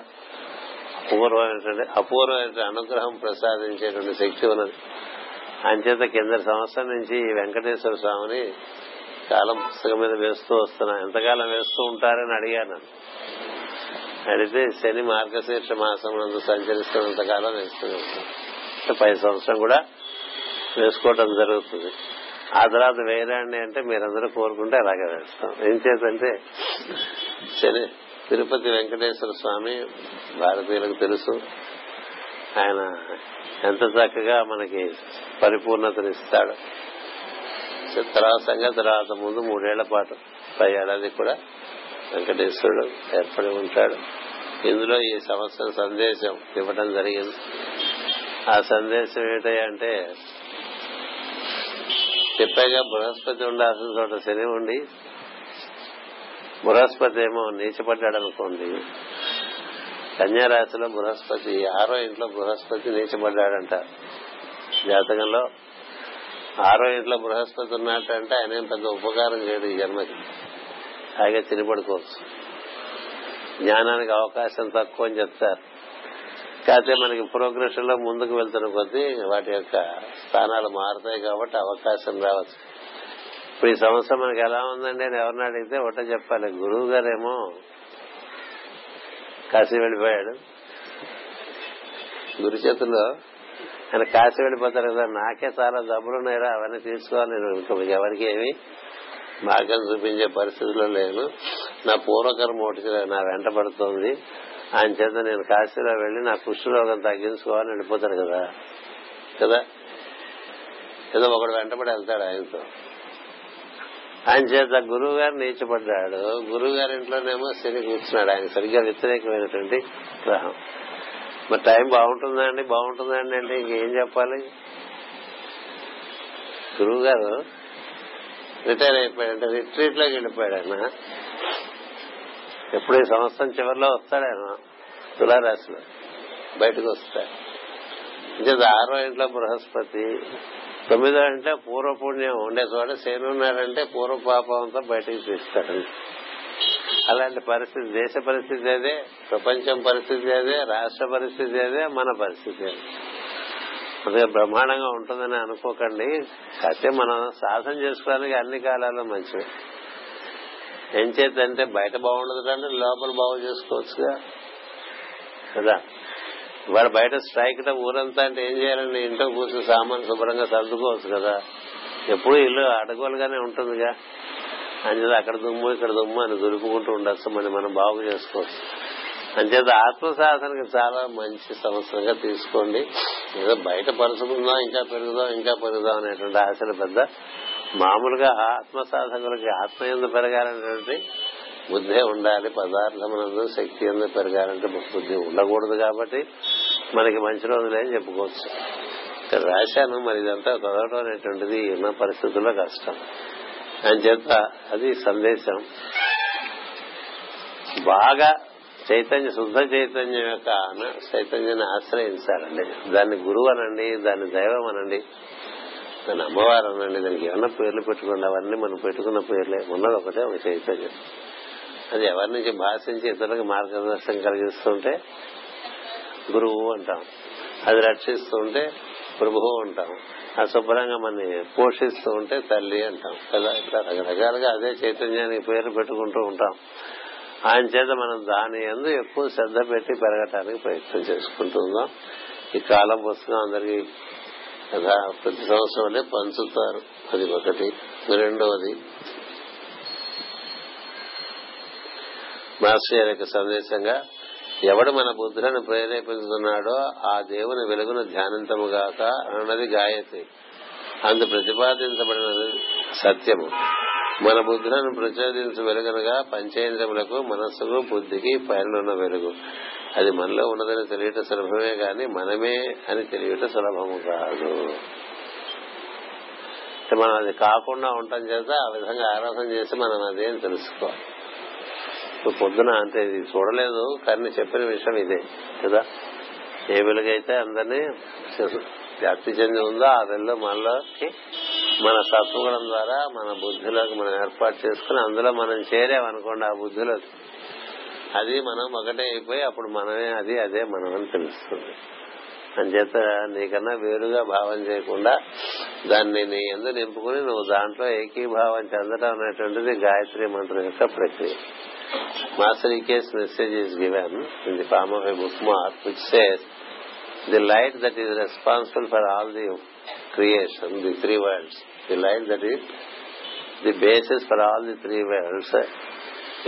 అపూర్వమైనటువంటి అపూర్వమైన అనుగ్రహం ప్రసాదించేటువంటి శక్తి ఉన్నది అంచేత కింద సంవత్సరం నుంచి ఈ వెంకటేశ్వర స్వామిని కాలం పుస్తకం మీద వేస్తూ వస్తున్నా ఎంతకాలం వేస్తూ ఉంటారని అడిగాను అడిగితే శని మార్గశీర్ష మాసం సంచరిస్తున్నంత కాలం వేస్తూ ఉంటాను నెక్స్ట్ పై సంవత్సరం కూడా వేసుకోవటం జరుగుతుంది ఆ తర్వాత వేరే అంటే మీరందరూ కోరుకుంటే అలాగే వేస్తాం ఏం చేద్దంటే సరే తిరుపతి వెంకటేశ్వర స్వామి భారతీయులకు తెలుసు ఆయన ఎంత చక్కగా మనకి పరిపూర్ణతనిస్తాడు తర్వాత సంగతి తర్వాత ముందు మూడేళ్ల పాటు పై ఏడాది కూడా వెంకటేశ్వరుడు ఏర్పడి ఉంటాడు ఇందులో ఈ సంవత్సరం సందేశం ఇవ్వడం జరిగింది ఆ సందేశం అంటే చెప్పాగా బృహస్పతి ఉండాల్సిన చోట శని ఉండి బృహస్పతి ఏమో నీచపడ్డాడు అనుకోండి కన్యారాశిలో బృహస్పతి ఆరో ఇంట్లో బృహస్పతి నీచపడ్డాడంట జాతకంలో ఆరో ఇంట్లో బృహస్పతి ఉన్నట్టంటే ఆయన పెద్ద ఉపకారం చేయడు ఈ జన్మకి హాయిగా తినిపడుకోవచ్చు జ్ఞానానికి అవకాశం తక్కువ అని చెప్తారు కాకపోతే మనకి ప్రోగ్రెషన్ లో ముందుకు వెళ్తున్న కొద్దీ వాటి యొక్క స్థానాలు మారుతాయి కాబట్టి అవకాశం రావచ్చు ఇప్పుడు ఈ సంవత్సరం మనకి ఎలా ఉందండి అని ఎవరిని అడిగితే ఒకటే చెప్పాలి గురువు గారేమో కాశీ వెళ్ళిపోయాడు గురు చేతుల్లో ఆయన కాశీ వెళ్ళిపోతారు కదా నాకే చాలా ఉన్నాయా అవన్నీ తీసుకోవాలి నేను ఎవరికి ఏమి మార్గం చూపించే పరిస్థితిలో లేను నా పూర్వకర్మ ఒకటి నా వెంట పడుతోంది ఆయన చేత నేను కాశీలో వెళ్లి నా కుష్ఠరోగం తగ్గించుకోవాలని వెళ్ళిపోతాడు కదా కదా ఏదో ఒకడు వెంటబడి వెళ్తాడు ఆయనతో ఆయన చేత గురువు గారు నీచపడ్డాడు గురువు గారి ఇంట్లోనేమో శని కూర్చున్నాడు ఆయన సరిగ్గా వ్యతిరేకమైనటువంటి గ్రహం మరి టైం బాగుంటుందండి బాగుంటుందండి అంటే ఇంకేం చెప్పాలి గురువు గారు రిటైర్ అయిపోయాడు అంటే రిట్రీట్ లోకి వెళ్ళిపోయాడు ఆయన ఎప్పుడు ఈ సంవత్సరం చివరిలో వస్తాడు ఆయన తులారాశిలో బయటకు వస్తాడు ఇంకా ఆరో ఇంట్లో బృహస్పతి తొమ్మిదో అంటే పూర్వపుణ్యం ఉండే చోట శనున్నారంటే పూర్వ పాపంతో బయటకు తీస్తాడు అలాంటి పరిస్థితి దేశ పరిస్థితి అదే ప్రపంచం పరిస్థితి అదే రాష్ట్ర పరిస్థితి అదే మన పరిస్థితి అదే అందుకే బ్రహ్మాండంగా ఉంటుందని అనుకోకండి అయితే మనం సాధన చేసుకోవడానికి అన్ని కాలాల్లో మంచిది ఏం చేద్దంటే బయట బాగుండదు కానీ లోపల బాగు చేసుకోవచ్చుగా కదా ఇవాళ బయట స్ట్రైక్ ఊరంతా అంటే ఏం చేయాలండి ఇంట్లో కూర్చొని సామాన్ శుభ్రంగా సర్దుకోవచ్చు కదా ఎప్పుడు ఇల్లు అడగోలుగానే ఉంటుందిగా అంచేత అక్కడ దుమ్ము ఇక్కడ దుమ్ము అని దొరుకుకుంటూ ఉండొచ్చు మరి మనం బాగు చేసుకోవచ్చు అంచేత ఆత్మసాధనకి చాలా మంచి సంవత్సరంగా తీసుకోండి ఏదో బయట పరుచుకుందాం ఇంకా పెరుగుదాం ఇంకా పెరుగుదాం అనేటువంటి ఆశలు పెద్ద మామూలుగా ఆత్మ సాధకులకి ఆత్మ ఎందుకు పెరగాలనేటువంటి బుద్ధే ఉండాలి పదార్థమునందు శక్తి ఎందుకు పెరగాలంటే బుద్ధి ఉండకూడదు కాబట్టి మనకి మంచి అని చెప్పుకోవచ్చు ఇక్కడ రాశాను మరి ఇదంతా చదవడం అనేటువంటిది ఉన్న పరిస్థితుల్లో కష్టం అని చేత అది సందేశం బాగా చైతన్య శుద్ధ చైతన్యం యొక్క చైతన్యాన్ని ఆశ్రయించాలండి దాన్ని గురువు అనండి దాన్ని దైవం అనండి చేస్తాను అమ్మవారు అనండి దానికి ఏమన్నా పేర్లు పెట్టుకోండి అవన్నీ మనం పెట్టుకున్న పేర్లే ఉన్నది ఒకటే ఒక చైతన్యం అది ఎవరి నుంచి భాషించి ఇతరులకు మార్గదర్శనం కలిగిస్తుంటే గురువు అంటాం అది రక్షిస్తూ ఉంటే ప్రభువు అంటాం ఆ శుభ్రంగా మనని పోషిస్తూ ఉంటే తల్లి అంటాం కదా ఇట్లా రకరకాలుగా అదే చైతన్యానికి పేరు పెట్టుకుంటూ ఉంటాం ఆయన చేత మనం దాని ఎందు ఎక్కువ శ్రద్ధ పెట్టి పెరగటానికి ప్రయత్నం చేసుకుంటుందాం ఈ కాలం పుస్తకం అందరికీ కదా ప్రతి సంవత్సరం పంచుతారు అది ఒకటి రెండవది మాస్టర్ గారి యొక్క సందేశంగా ఎవడు మన బుద్ధులను ప్రేరేపించుతున్నాడో ఆ దేవుని వెలుగును గాక అన్నది గాయత్రి అందు ప్రతిపాదించబడిన సత్యము మన బుద్ధులను ప్రచోదించ వెలుగనగా పంచేంద్రములకు మనస్సుకు బుద్ధికి పైన వెలుగు అది మనలో ఉన్నదని తెలియటం సులభమే కాని మనమే అని తెలియటం సులభము కాదు మనం అది కాకుండా ఉండటం చేత ఆ విధంగా ఆరాధన చేసి మనం అదే అని తెలుసుకోవాలి పొద్దున అంటే ఇది చూడలేదు కానీ చెప్పిన విషయం ఇదే కదా ఏ వెలుగైతే అందరినీ వ్యాప్తి చెంది ఉందో ఆ వెళ్ళి మనలోకి మన తత్వగుణం ద్వారా మన బుద్ధిలోకి మనం ఏర్పాటు చేసుకుని అందులో మనం చేరామనుకోండి ఆ బుద్ధిలోకి అది మనం ఒకటే అయిపోయి అప్పుడు మనమే అది అదే మనం అని తెలుస్తుంది అంచేత నీకన్నా వేరుగా భావం చేయకుండా దాన్ని నీ ఎందు నింపుకుని నువ్వు దాంట్లో ఏకీభావం చెందడం అనేటువంటిది గాయత్రి మంత్రం యొక్క ప్రక్రియ మాస్టర్ ఈ case message is given in the form of a bookmark which says the light that is responsible for all the creation the three worlds the light that is the basis for all the three worlds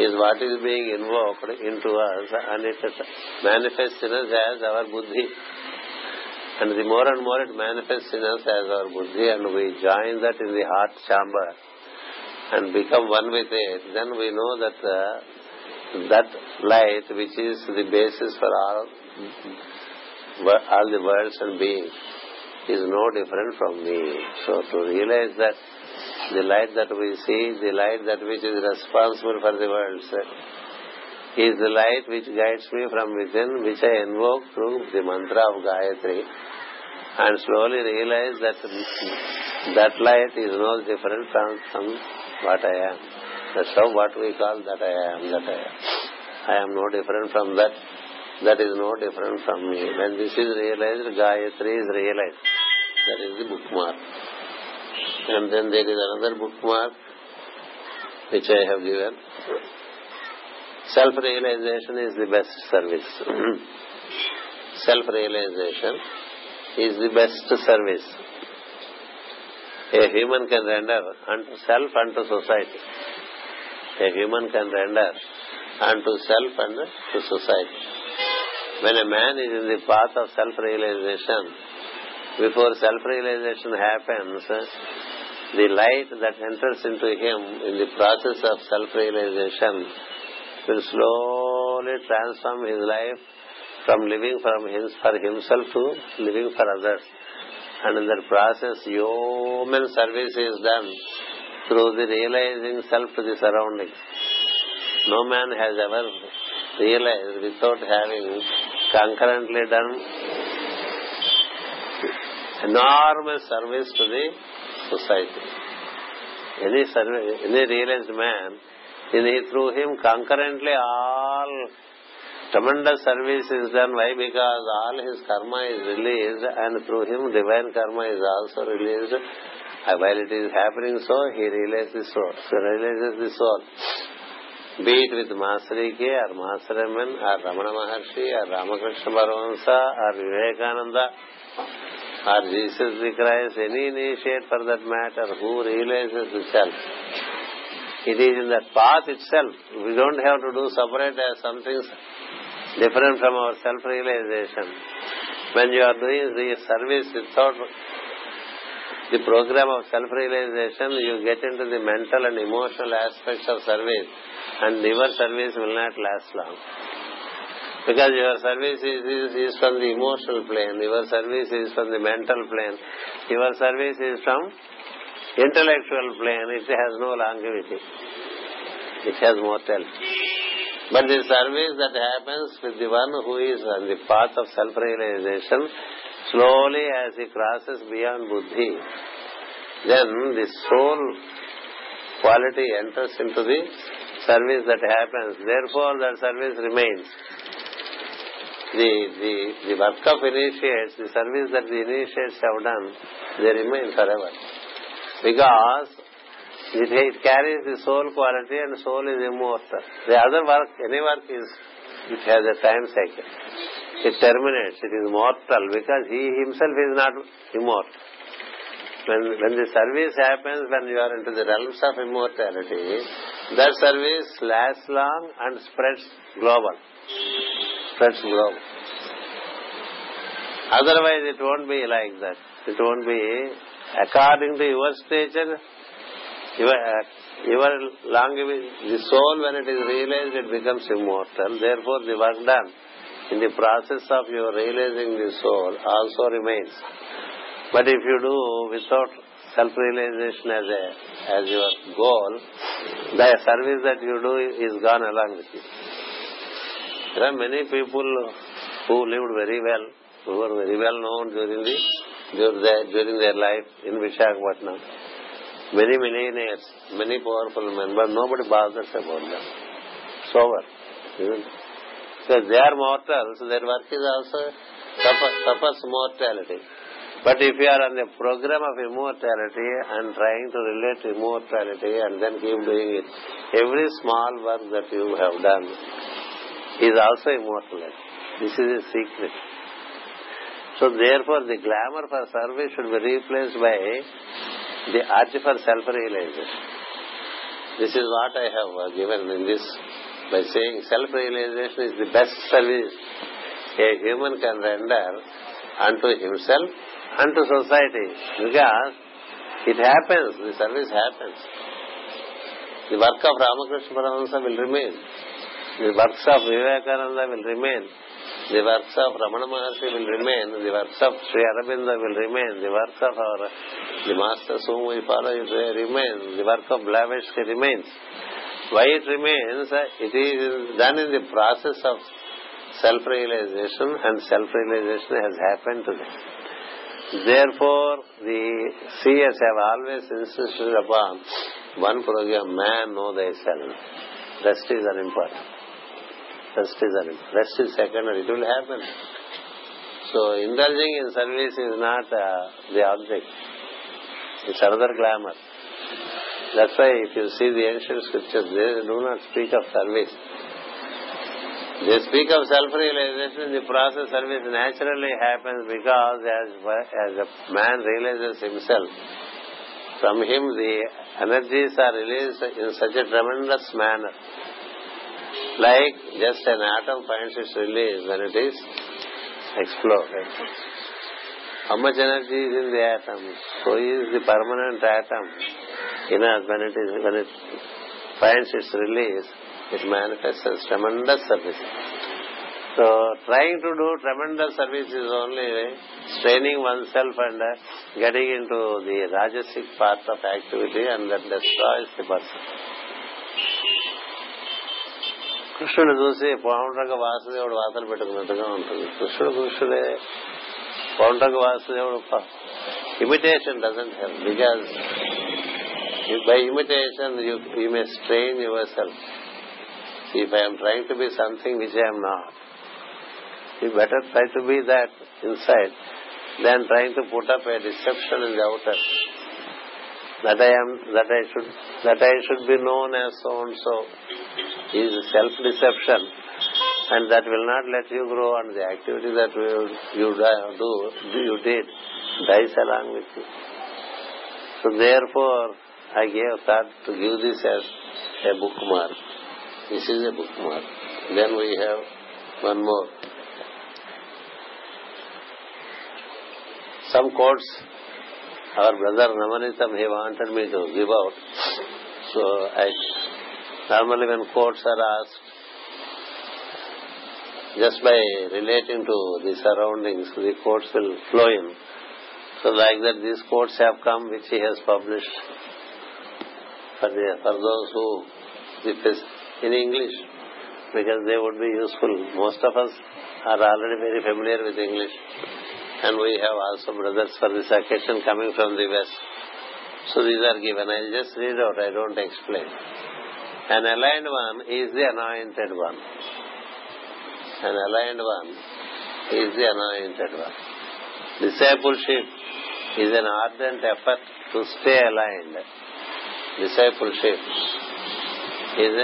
is what is being involved into us and it manifest in us as our buddhi and the more and more it manifest in us as our buddhi and we join that in the heart chamber and become one with it then we know that that light which is the basis for all all the worlds and being is no different from me so to realise that the light that we see the light that which is responsible for the world sir is the light which guides me from within which I invoke through the mantra of Gayatri and slowly realise that that light is no different from from what I am that's how what we call that I am that I am I am no different from that that is no different from me when this is realised Gayatri is realised that is the bookmark and then there is another bookmark which I have given. Self-realization is the best service. Self-realization is the best service a human can render unto self and to society. A human can render unto self and to society. When a man is in the path of self-realization, before self-realization happens, the light that enters into him in the process of self-realization will slowly transform his life from living from his, for himself to living for others. And in that process, human service is done through the realizing self to the surroundings. No man has ever realized without having concurrently done enormous service to the society. Any, any realized man, in he, through him concurrently all tremendous service is done. Why? Because all his karma is released and through him divine karma is also released. While it is happening so, he realizes so. So realizes the soul. Be it with Mastery K or Mahasaraman or Ramana Maharshi or Ramakrishna Paramahansa or Vivekananda or Jesus Christ, any initiate for that matter who realizes himself. It is in the path itself. We don't have to do separate uh, something different from our self-realization. When you are doing the service without the program of self-realization, you get into the mental and emotional aspects of service and your service will not last long because your service is, is, from the emotional plane, your service is from the mental plane, your service is from intellectual plane. It has no longevity. It has mortal. But the service that happens with the one who is on the path of self-realization, slowly as he crosses beyond buddhi, then the soul quality enters into the service that happens. Therefore, that service remains the the the work of initiates, the service that the initiates have done, they remain forever. Because it, it carries the soul quality and soul is immortal. The other work, any work is, it has a time cycle. It terminates, it is mortal because he himself is not immortal. When, when the service happens, when you are into the realms of immortality, that service lasts long and spreads global floods grow. Otherwise, it won't be like that. It won't be according to your stature, your, your language, the soul, when it is realized, it becomes immortal. Therefore, the work done in the process of your realizing the soul also remains. But if you do without self-realization as a as your goal, the service that you do is gone along with you. There are many people who lived very well, who were very well known during the during their life in Vishakhapatnam. Many millionaires, many powerful men, but nobody bothers about them. It's over. Because they are mortals, their work is also suffers mortality. But if you are on the program of immortality and trying to relate immortality and then keep doing it, every small work that you have done is also immortal. This is a secret. So therefore, the glamour for service should be replaced by the urge for self-realization. This is what I have uh, given in this by saying self-realization is the best service a human can render unto himself, unto society, because it happens, the service happens. The work of Ramakrishna Paramahansa will remain the works of Vivekananda will remain. The works of Ramana Maharshi will remain. The works of Sri Aurobindo will remain. The works of our the masters whom uh, we follow will remain. The work of Blavatsky remains. Why it remains? Uh, it is done in the process of self-realization and self-realization has happened to them. Therefore, the seers have always insisted upon one program, man know thyself. Rest is important. First is rest is second, and it will happen. So indulging in service is not uh, the object. It's another glamour. That's why if you see the ancient scriptures, they do not speak of service. They speak of self-realization. The process service naturally happens because as, as a man realizes himself, from him the energies are released in such a tremendous manner like just an atom finds its release when it is exploded. How much energy is in the atom? So is the permanent atom in us when it is when it finds its release, it manifests as tremendous service. So trying to do tremendous service is only straining oneself and uh, getting into the rajasic path of activity and that destroys the person. కృష్ణుడు చూసి పౌండ్రక వాసుదేవుడు వాతలు పెట్టుకున్నట్టుగా ఉంటుంది కృష్ణుడు కృష్ణుడే పౌండ్రక వాసుదేవుడు imitation doesn't help because by imitation you you may strain yourself if I am trying to be something which I am not, you better try to be that inside than trying to put up a deception in the outer. That I am, that I should, that I should be known as so and so is self-deception and that will not let you grow on the activity that you uh, do, you did, dies along with you. So therefore, I gave thought to give this as a bookmark. This is a bookmark. Then we have one more. Some quotes our brother Namanitam, he wanted me to give out. So I Normally, when quotes are asked, just by relating to the surroundings, the quotes will flow in. So, like that, these quotes have come which he has published for, the, for those who, in English, because they would be useful. Most of us are already very familiar with English, and we have also brothers for this occasion coming from the West. So, these are given. I'll just read out, I don't explain. An aligned one is the anointed one an aligned one is the anointed one discipleship is an ardent effort to stay aligned discipleship is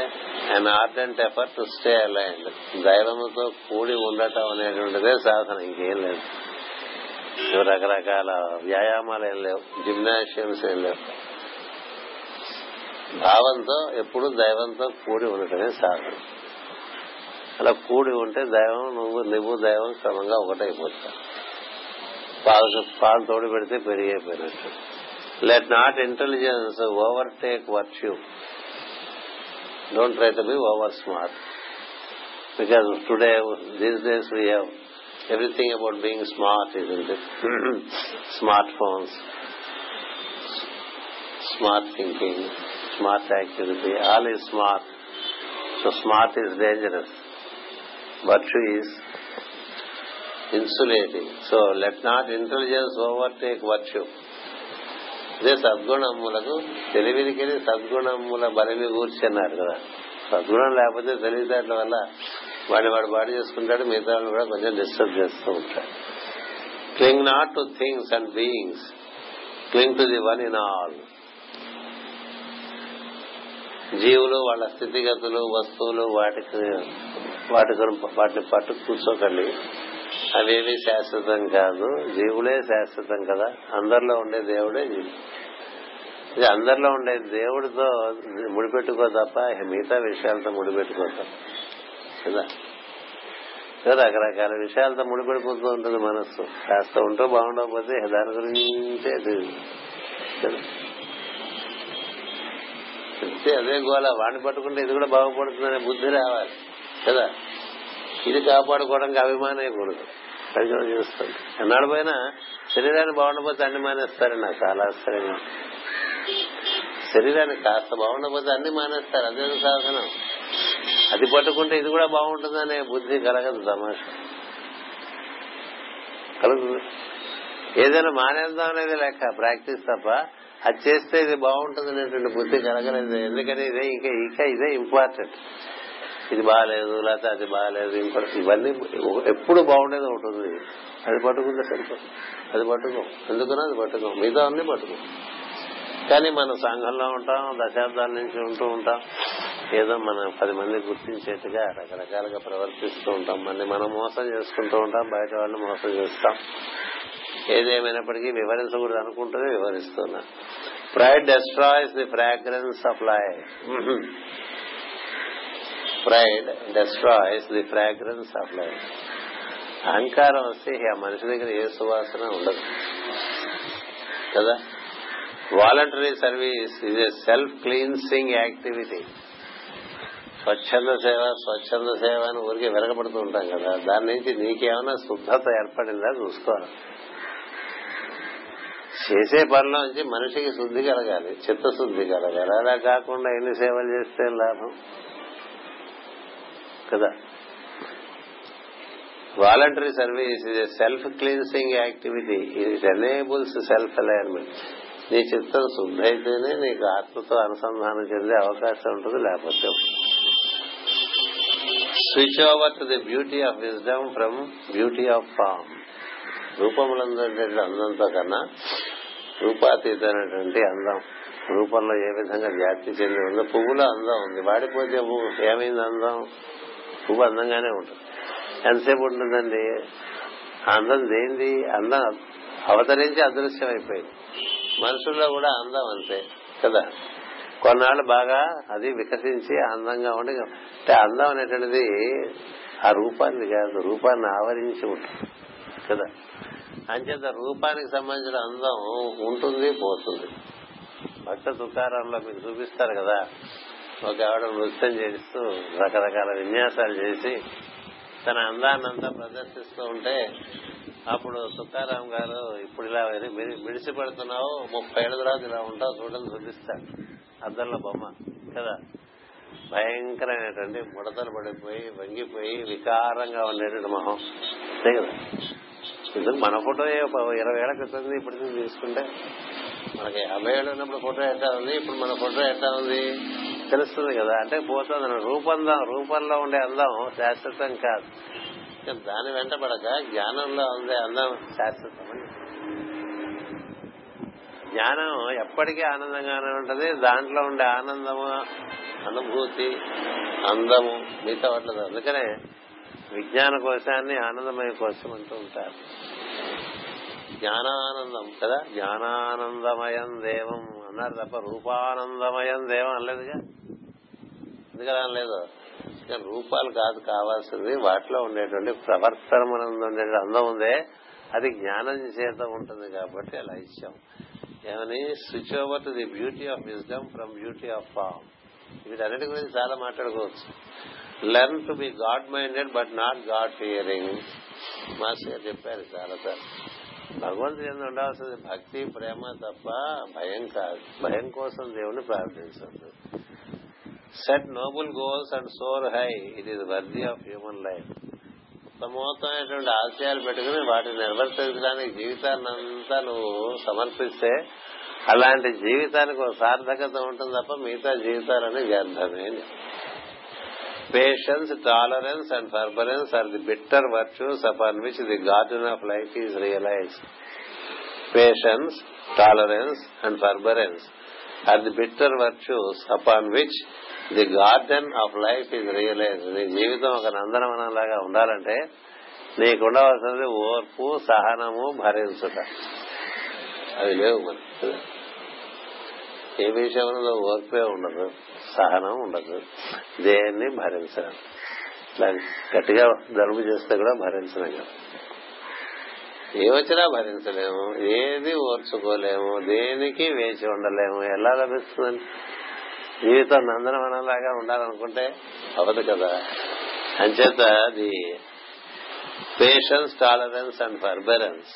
an ardent effort to stay aligned దైవముతో కూడి ఉండటం అనేటువంటిదే సాధన ఇంకేం లేదు రకరకాల వ్యాయామాలు ఏం లేవు జిమ్నాషియమ్స్ ఏం లేవు భావంతో ఎప్పుడు దైవంతో కూడి ఉండటమే సాధన అలా కూడి ఉంటే దైవం నువ్వు నువ్వు దైవం క్రమంగా ఒకటైపోతావు పాలు పాలు తోడు పెడితే పెరిగైపోయినట్టు let not intelligence overtake virtue don't try to be over smart because today this days we have everything about being smart is smart phones smart thinking smart activity all is smart so smart is dangerous virtue is insulating so let not intelligence take virtue ఇదే సద్గుణములకు తెలివినికి సద్గుణముల బలిమి కూర్చున్నారు కదా సద్గుణం లేకపోతే తెలివితేటల వల్ల వాడి వాడు body చేసుకుంటాడు మిగతా వాళ్ళు కూడా కొంచెం డిస్టర్బ్ చేస్తూ ఉంటాడు cling not to things and beings cling to the one in all జీవులు వాళ్ళ స్థితిగతులు వస్తువులు వాటికి వాటి వాటిని పట్టు కూర్చోకండి అవేవి శాశ్వతం కాదు జీవులే శాశ్వతం కదా అందరిలో ఉండే దేవుడే జీవుడు అందరిలో ఉండే దేవుడితో ముడిపెట్టుకో తప్ప మిగతా విషయాలతో ముడిపెట్టుకో తప్ప కదా రకరకాల విషయాలతో ముడిపెడిపోతూ ఉంటుంది మనస్సు కాస్త ఉంటూ బాగుండకపోతే దాని గురించే చెప్తే అదే గోళ వాడిని పట్టుకుంటే ఇది కూడా బాగుపడుతుందనే బుద్ధి రావాలి కదా ఇది కాపాడుకోవడానికి అభిమానేయకూడదు ప్రజలు చూస్తుంది ఎన్నాడు పోయినా శరీరాన్ని బాగుండపోతే అన్ని మానేస్తారు నాకు చాలా ఆశ్చర్యం శరీరాన్ని కాస్త బాగుండపోతే అన్ని మానేస్తారు అదే సాధనం అది పట్టుకుంటే ఇది కూడా బాగుంటుందనే బుద్ధి కలగదు తమాషా కలుగుతుంది ఏదైనా మానేద్దాం అనేది లెక్క ప్రాక్టీస్ తప్ప అది చేస్తే ఇది బాగుంటుంది అనేటువంటి బుద్ధి కలగలేదు ఎందుకని ఇదే ఇంకా ఇంకా ఇదే ఇంపార్టెంట్ ఇది బాగాలేదు లేకపోతే అది బాగాలేదు ఇంపార్టెంట్ ఇవన్నీ ఎప్పుడు బాగుండేది ఒకటి ఉంది అది పట్టుకుంటే సరిపోతుంది అది పట్టుకో ఎందుకనో అది పట్టుకో మిగతా అన్ని పట్టుకో కానీ మన సంఘంలో ఉంటాం దశాబ్దాల నుంచి ఉంటూ ఉంటాం ఏదో మనం పది మంది గుర్తించేట్టుగా రకరకాలుగా ప్రవర్తిస్తూ ఉంటాం మళ్ళీ మనం మోసం చేసుకుంటూ ఉంటాం బయట వాళ్ళని మోసం చేస్తాం ఏదేమైనప్పటికీ వివరించకూడదు అనుకుంటూనే వివరిస్తున్నా pride destroys the fragrance of life pride destroys the fragrance of life అహంకారం వస్తే ఆ మనిషి దగ్గర ఏ సువాసన ఉండదు కదా వాలంటరీ సర్వీస్ ఇది సెల్ఫ్ క్లీన్సింగ్ యాక్టివిటీ స్వచ్ఛంద సేవ స్వచ్ఛంద సేవ అని ఊరికే వెలగబడుతూ ఉంటాం కదా దాని నుంచి నీకేమైనా శుద్ధత ఏర్పడిందా చూసుకోవాలి చేసే పనిలో నుంచి మనిషికి శుద్ధి కలగాలి చిత్తశుద్ధి కలగాలి అలా కాకుండా ఎన్ని సేవలు చేస్తే లాభం కదా voluntary service is self cleansing activity it enables self alignment నీ చిత్తం శుద్ధైతేనే నీకు ఆత్మతో అనుసంధానం చెందే అవకాశం ఉంటుంది లేకపోతే switch over to the beauty of wisdom from beauty of form రూపములందరి అందంతో కన్నా రూపాతీతమైనటువంటి అందం రూపంలో ఏ విధంగా వ్యాప్తి చెంది ఉందో పువ్వులో అందం ఉంది వాడిపోతే పువ్వు ఏమైంది అందం పువ్వు అందంగానే ఉంటుంది ఎంతసేపు ఉంటుందండి అందం దేంది అందం అవతరించి అదృశ్యం అయిపోయింది మనుషుల్లో కూడా అందం అంతే కదా కొన్నాళ్ళు బాగా అది వికసించి అందంగా ఉండి అంటే అందం అనేటువంటిది ఆ రూపాన్ని కాదు రూపాన్ని ఆవరించి ఉంటుంది కదా అంచేత రూపానికి సంబంధించిన అందం ఉంటుంది పోతుంది భక్త దుకారంలో మీకు చూపిస్తారు కదా ఒక ఆవిడ నృత్యం చేస్తూ రకరకాల విన్యాసాలు చేసి తన అందాన్నంతా ప్రదర్శిస్తూ ఉంటే అప్పుడు తుకారాం గారు ఇప్పుడు ఇలా మిడిసి పెడుతున్నావు ముప్పై ఏళ్ళ తర్వాత ఇలా ఉంటావు చూడని చూపిస్తాడు అద్దంలో బొమ్మ కదా భయంకరమైనటువంటి ముడతలు పడిపోయి వంగిపోయి వికారంగా ఉండేటువంటి మొహం అంతే కదా ఎందుకు మన ఫోటో ఇరవై ఏళ్ళ క్రితం ఇప్పుడు తీసుకుంటే మనకి యాభై ఏళ్ళు ఉన్నప్పుడు ఫోటో ఎట్లా ఉంది ఇప్పుడు మన ఫోటో ఎట్లా ఉంది తెలుస్తుంది కదా అంటే పోతుంది రూపం రూపంలో ఉండే అందం శాశ్వతం కాదు దాని వెంటబడక జ్ఞానంలో ఉండే అందం శాశ్వతం అని జ్ఞానం ఎప్పటికీ ఆనందంగానే ఉంటది దాంట్లో ఉండే ఆనందము అనుభూతి అందము మిగతా వాటిలో అందుకనే విజ్ఞాన కోశాన్ని ఆనందమయ కోసం అంటూ ఉంటారు జ్ఞానానందం కదా జ్ఞానానందమయం దేవం అన్నారు తప్ప రూపానందమయం దేవం అనలేదుగా ఎందుకలా అనలేదు రూపాలు కాదు కావాల్సింది వాటిలో ఉండేటువంటి ప్రవర్తన మనం అందం ఉందే అది జ్ఞానం చేత ఉంటుంది కాబట్టి అలా ఇచ్చాం ఏమని switch over to the beauty of wisdom from beauty of form వీటన్నిటి గురించి చాలా మాట్లాడుకోవచ్చు learn to be God minded but not God fearing master గారు చెప్పారు సార్ భగవంతుడు ఎందుకు ఉండాల్సింది భక్తి ప్రేమ తప్ప భయం కాదు భయం కోసం దేవుని ప్రార్థించద్దు set noble goals and soar high it is worthy of human life ఉత్తమోత్తమైనటువంటి ఆశయాలు పెట్టుకుని వాటిని నిర్వర్తించడానికి జీవితాన్ని అంతా నువ్వు సమర్పిస్తే అలాంటి జీవితానికి ఒక సార్థకత ఉంటుంది తప్ప మిగతా జీవితాలని వ్యర్థమే patience tolerance and forbearance are the bitter virtues upon which the garden of life is realise patience tolerance and forbearance are the bitter virtues upon which the garden of life is realise నీ జీవితం ఒక నందనవనం లాగా ఉండాలంటే నీకు ఉండవలసినది ఓర్పు సహనము భరించుట అది లేవు మన ఏ విషయంలో ఓర్పే ఉండదు సహనం ఉండదు దేన్ని భరించడం ఇలా గట్టిగా దలుపు చేస్తే కూడా భరించలేం కదా ఏ వచ్చినా భరించలేము ఏది ఓర్చుకోలేము దేనికి వేచి ఉండలేము ఎలా లభిస్తుందని జీవితం నందనవనంలాగా ఉండాలనుకుంటే అవదు కదా అంచేత the patience tolerance and forbearance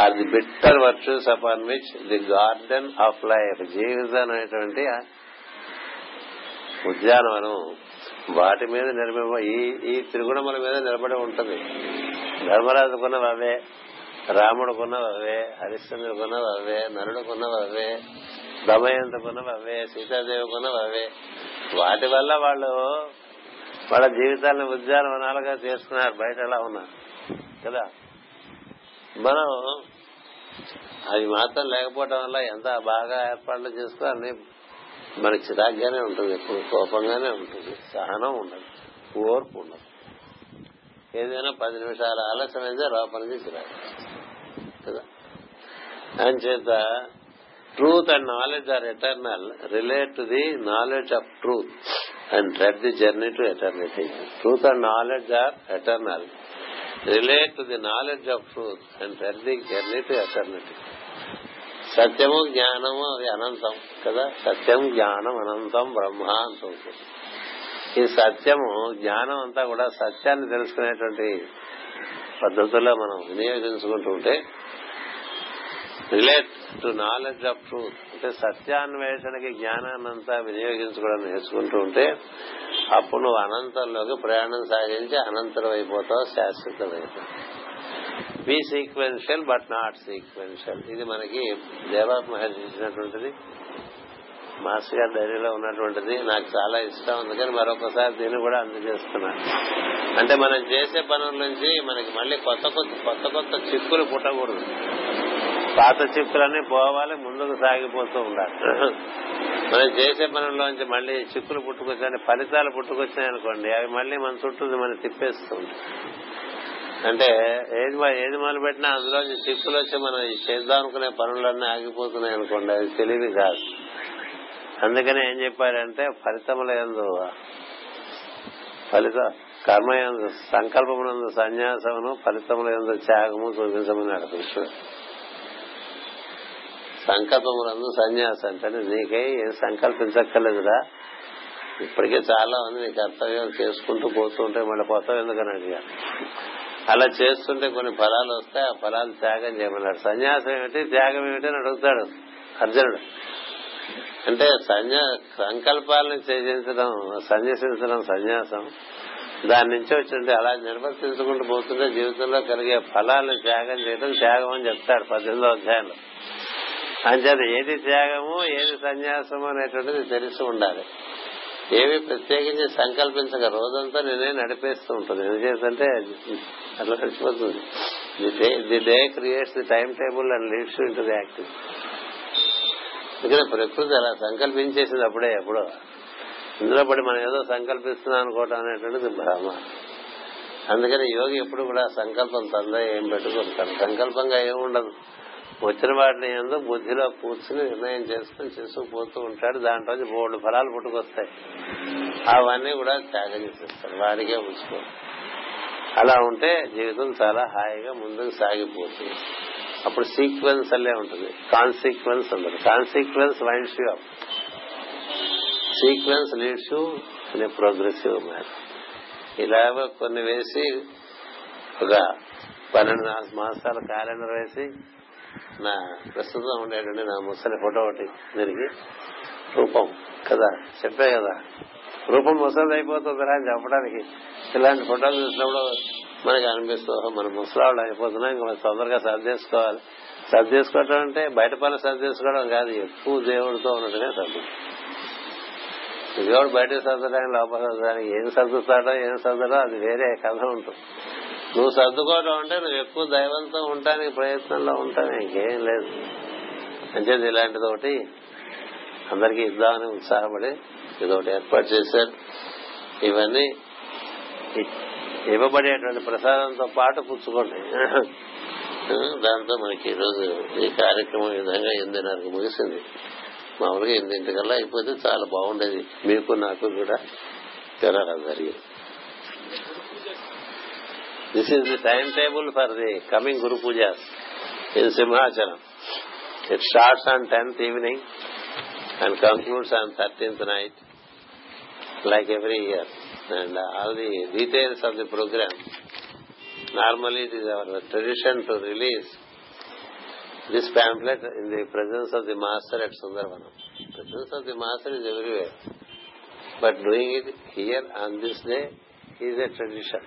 are the bitter virtues upon which the garden of life జీవితం అనేటువంటి ఉద్యానవనం వాటి మీద నిర్మ ఈ ఈ త్రిగుణముల మీద నిలబడి ఉంటుంది ధర్మరాజుకున్నవి అవే రాముడుకున్నవి అవే హరిశ్చంద్రుకున్నవి అవే నరుడుకున్నవి అవే దమయంతుకున్నవి అవే సీతాదేవికున్నవి అవే వాటి వల్ల వాళ్ళు వాళ్ళ జీవితాలను ఉద్యానవనాలుగా చేసుకున్నారు బయట ఎలా ఉన్నారు కదా మనం అది మాత్రం లేకపోవడం వల్ల ఎంత బాగా ఏర్పాట్లు చేసుకోవాలని మనకి చిరాగ్గానే ఉంటుంది ఎప్పుడు కోపంగానే ఉంటుంది సహనం ఉండదు ఓర్పు ఉండదు ఏదైనా పది నిమిషాల ఆలస్యం అయితే లోపలికి చిరాగ్ కదా అంచేత truth and knowledge are eternal relate to the knowledge of truth and lead the journey to eternity truth and knowledge are eternal relate to the knowledge of truth and lead the journey to eternity సత్యము జ్ఞానము అది అనంతం కదా సత్యం జ్ఞానం అనంతం బ్రహ్మ అంతం ఈ సత్యము జ్ఞానం అంతా కూడా సత్యాన్ని తెలుసుకునేటువంటి పద్ధతుల్లో మనం వినియోగించుకుంటూ ఉంటే relate to knowledge of truth అంటే సత్యాన్వేషణకి జ్ఞానాన్ని అంతా వినియోగించుకోవడం నేర్చుకుంటూ ఉంటే అప్పుడు నువ్వు అనంతంలోకి ప్రయాణం సాగించి అనంతరం అయిపోతావు శాశ్వతం అయిపోతావు be sequential but not sequential ఇది మనకి దేవా మహర్షి ఇచ్చినటువంటిది మాస్టర్ గారి డైరీలో ఉన్నటువంటిది నాకు చాలా ఇష్టం కానీ మరొకసారి దీన్ని కూడా అందజేస్తున్నా అంటే మనం చేసే పనుల నుంచి మనకి మళ్ళీ కొత్త కొత్త కొత్త కొత్త చిక్కులు పుట్టకూడదు పాత చిక్కులన్నీ పోవాలి ముందుకు సాగిపోతూ ఉండాలి మనం చేసే పనుల్లోంచి మళ్ళీ చిక్కులు పుట్టుకొచ్చాయి ఫలితాలు పుట్టుకొచ్చినాయి అనుకోండి అవి మళ్ళీ మన చుట్టూ మనం తిప్పేస్తూ ఉంటాయి అంటే ఏది ఏది మొదలు పెట్టినా అందులో చిక్కులు వచ్చి మనం చేద్దాం అనుకునే పనులన్నీ ఆగిపోతున్నాయి అనుకోండి అది తెలివి కాదు అందుకని ఏం చెప్పారంటే ఫలితముల ఎందు ఫలిత కర్మ ఎందు సంకల్పమునందు సన్యాసమును ఫలితముల ఎందు త్యాగము చూపించమన్నాడు కృష్ణుడు సంకల్పములందు సన్యాసం అంటే నీకై ఏం సంకల్పించక్కర్లేదురా ఇప్పటికే చాలా ఉంది నీ కర్తవ్యం చేసుకుంటూ పోతుంటే మళ్ళీ పోతాం ఎందుకని అడిగాను అలా చేస్తుంటే కొన్ని ఫలాలు వస్తాయి ఆ ఫలాలు త్యాగం చేయమన్నాడు సన్యాసం ఏమిటి త్యాగం ఏమిటి అని అడుగుతాడు అర్జునుడు అంటే సన్యా సంకల్పాలను త్యజించడం సన్యసించడం సన్యాసం దాని నుంచి వచ్చింది అలా నిర్వర్తించుకుంటూ పోతుంటే జీవితంలో కలిగే ఫలాలను త్యాగం చేయడం త్యాగం అని చెప్తాడు పద్దెనిమిదో అధ్యాయంలో అంచేత ఏది త్యాగము ఏది సన్యాసము అనేటువంటిది తెలిసి ఉండాలి ఏమి ప్రత్యేకించి సంకల్పించక రోజంతా నేనే నడిపేస్తూ ఉంటుంది ఎందుచేతంటే అట్లా నడిచిపోతుంది the day creates the timetable and leads in the active ఇక్కడ ప్రకృతి అలా సంకల్పించేసింది అప్పుడే ఎప్పుడో ఇందులో పడి మనం ఏదో సంకల్పిస్తున్నాం అనుకోవటం అనేటువంటిది భ్రమ అందుకని యోగి ఎప్పుడు కూడా సంకల్పం తందా ఏం పెట్టుకుంటాడు సంకల్పంగా ఏముండదు వచ్చిన వాటిని ఏందో బుద్ధిలో కూర్చుని నిర్ణయం చేసుకుని చేసుకుపోతూ ఉంటాడు దాంట్లో బోర్డు ఫలాలు పుట్టుకొస్తాయి అవన్నీ కూడా త్యాగం చేసేస్తారు వారికే ఉంచుకో అలా ఉంటే జీవితం చాలా హాయిగా ముందుకు సాగిపోతుంది అప్పుడు సీక్వెన్స్ అల్లే ఉంటుంది కాన్సిక్వెన్స్ ఉంటుంది consequence minds you up sequence leads you అనే ప్రోగ్రెసివ్ మ్యాన్ ఇలాగ కొన్ని వేసి ఒక పన్నెండు మాసాల క్యాలెండర్ వేసి నా ప్రస్తుతం ఉండేటండి నా ముసలి ఫోటో ఒకటి దీనికి రూపం కదా చెప్పే కదా రూపం ముసలి అయిపోతుందిరా అని చెప్పడానికి ఇలాంటి ఫోటోలు చూసినప్పుడు మనకి అనిపిస్తుంది మన ముసలాళ్ళు అయిపోతున్నా ఇంకా సర్ది చేసుకోవాలి సర్ది చేసుకోవటం అంటే బయట సర్ది చేసుకోవడం కాదు ఎక్కువ దేవుడితో ఉన్నట్టుగా సర్దు దేవుడు బయట సర్దడానికి లోపల సర్దడానికి ఏం సర్దుతాడో ఏం సర్దడో అది వేరే కథ ఉంటుంది నువ్వు సర్దుకోవడం అంటే నువ్వు ఎక్కువ దైవంతో ఉండటానికి ప్రయత్నంలో ఉంటాను ఇంకేం లేదు అంచేది ఇలాంటిది ఒకటి అందరికి ఇద్దామని ఉత్సాహపడి ఇదొకటి ఏర్పాటు చేశారు ఇవన్నీ ఇవ్వబడేటువంటి ప్రసాదంతో పాటు పుచ్చుకోండి దాంతో మనకి ఈరోజు ఈ కార్యక్రమం విధంగా ఎనిమిదిన్నరకు ముగిసింది మామూలుగా ఎనిమిదింటికల్లా అయిపోతే చాలా బాగుండేది మీకు నాకు కూడా జ్వరాలు జరిగింది This is the time table for the coming guru pujas in Simhachalam it starts on tenth evening and concludes on thirteenth night like every year. And uh, all the details of the program, normally it is our tradition to release this pamphlet in the presence of the master at Sundarvanam. Presence of the master is everywhere. But doing it here on this day is a tradition.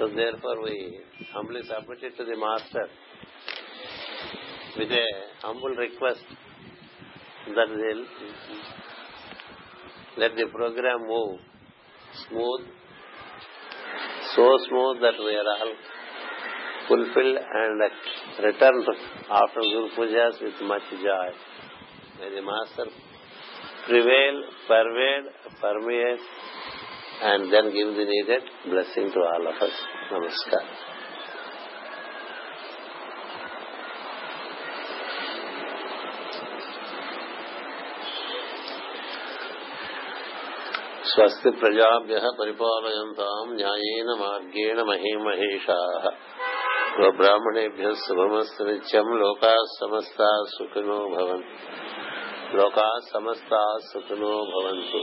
So therefore, we humbly submit it to the Master with a humble request that they let the program move smooth, so smooth that we are all fulfilled and returned after Guru Pujas with much joy. May the Master prevail, pervade, permeate and then give the needed blessing to all of us నమస్కారం స్వస్తి ప్రజాభ్య పరిపాలయంతాం న్యాయేన మార్గేణ మహేమహేషా స్వబ్రాహ్మణేభ్య శుభమస్తు నిత్యం లోకా సమస్త సుఖినో భవంతు లోకా సమస్త సుఖినో భవంతు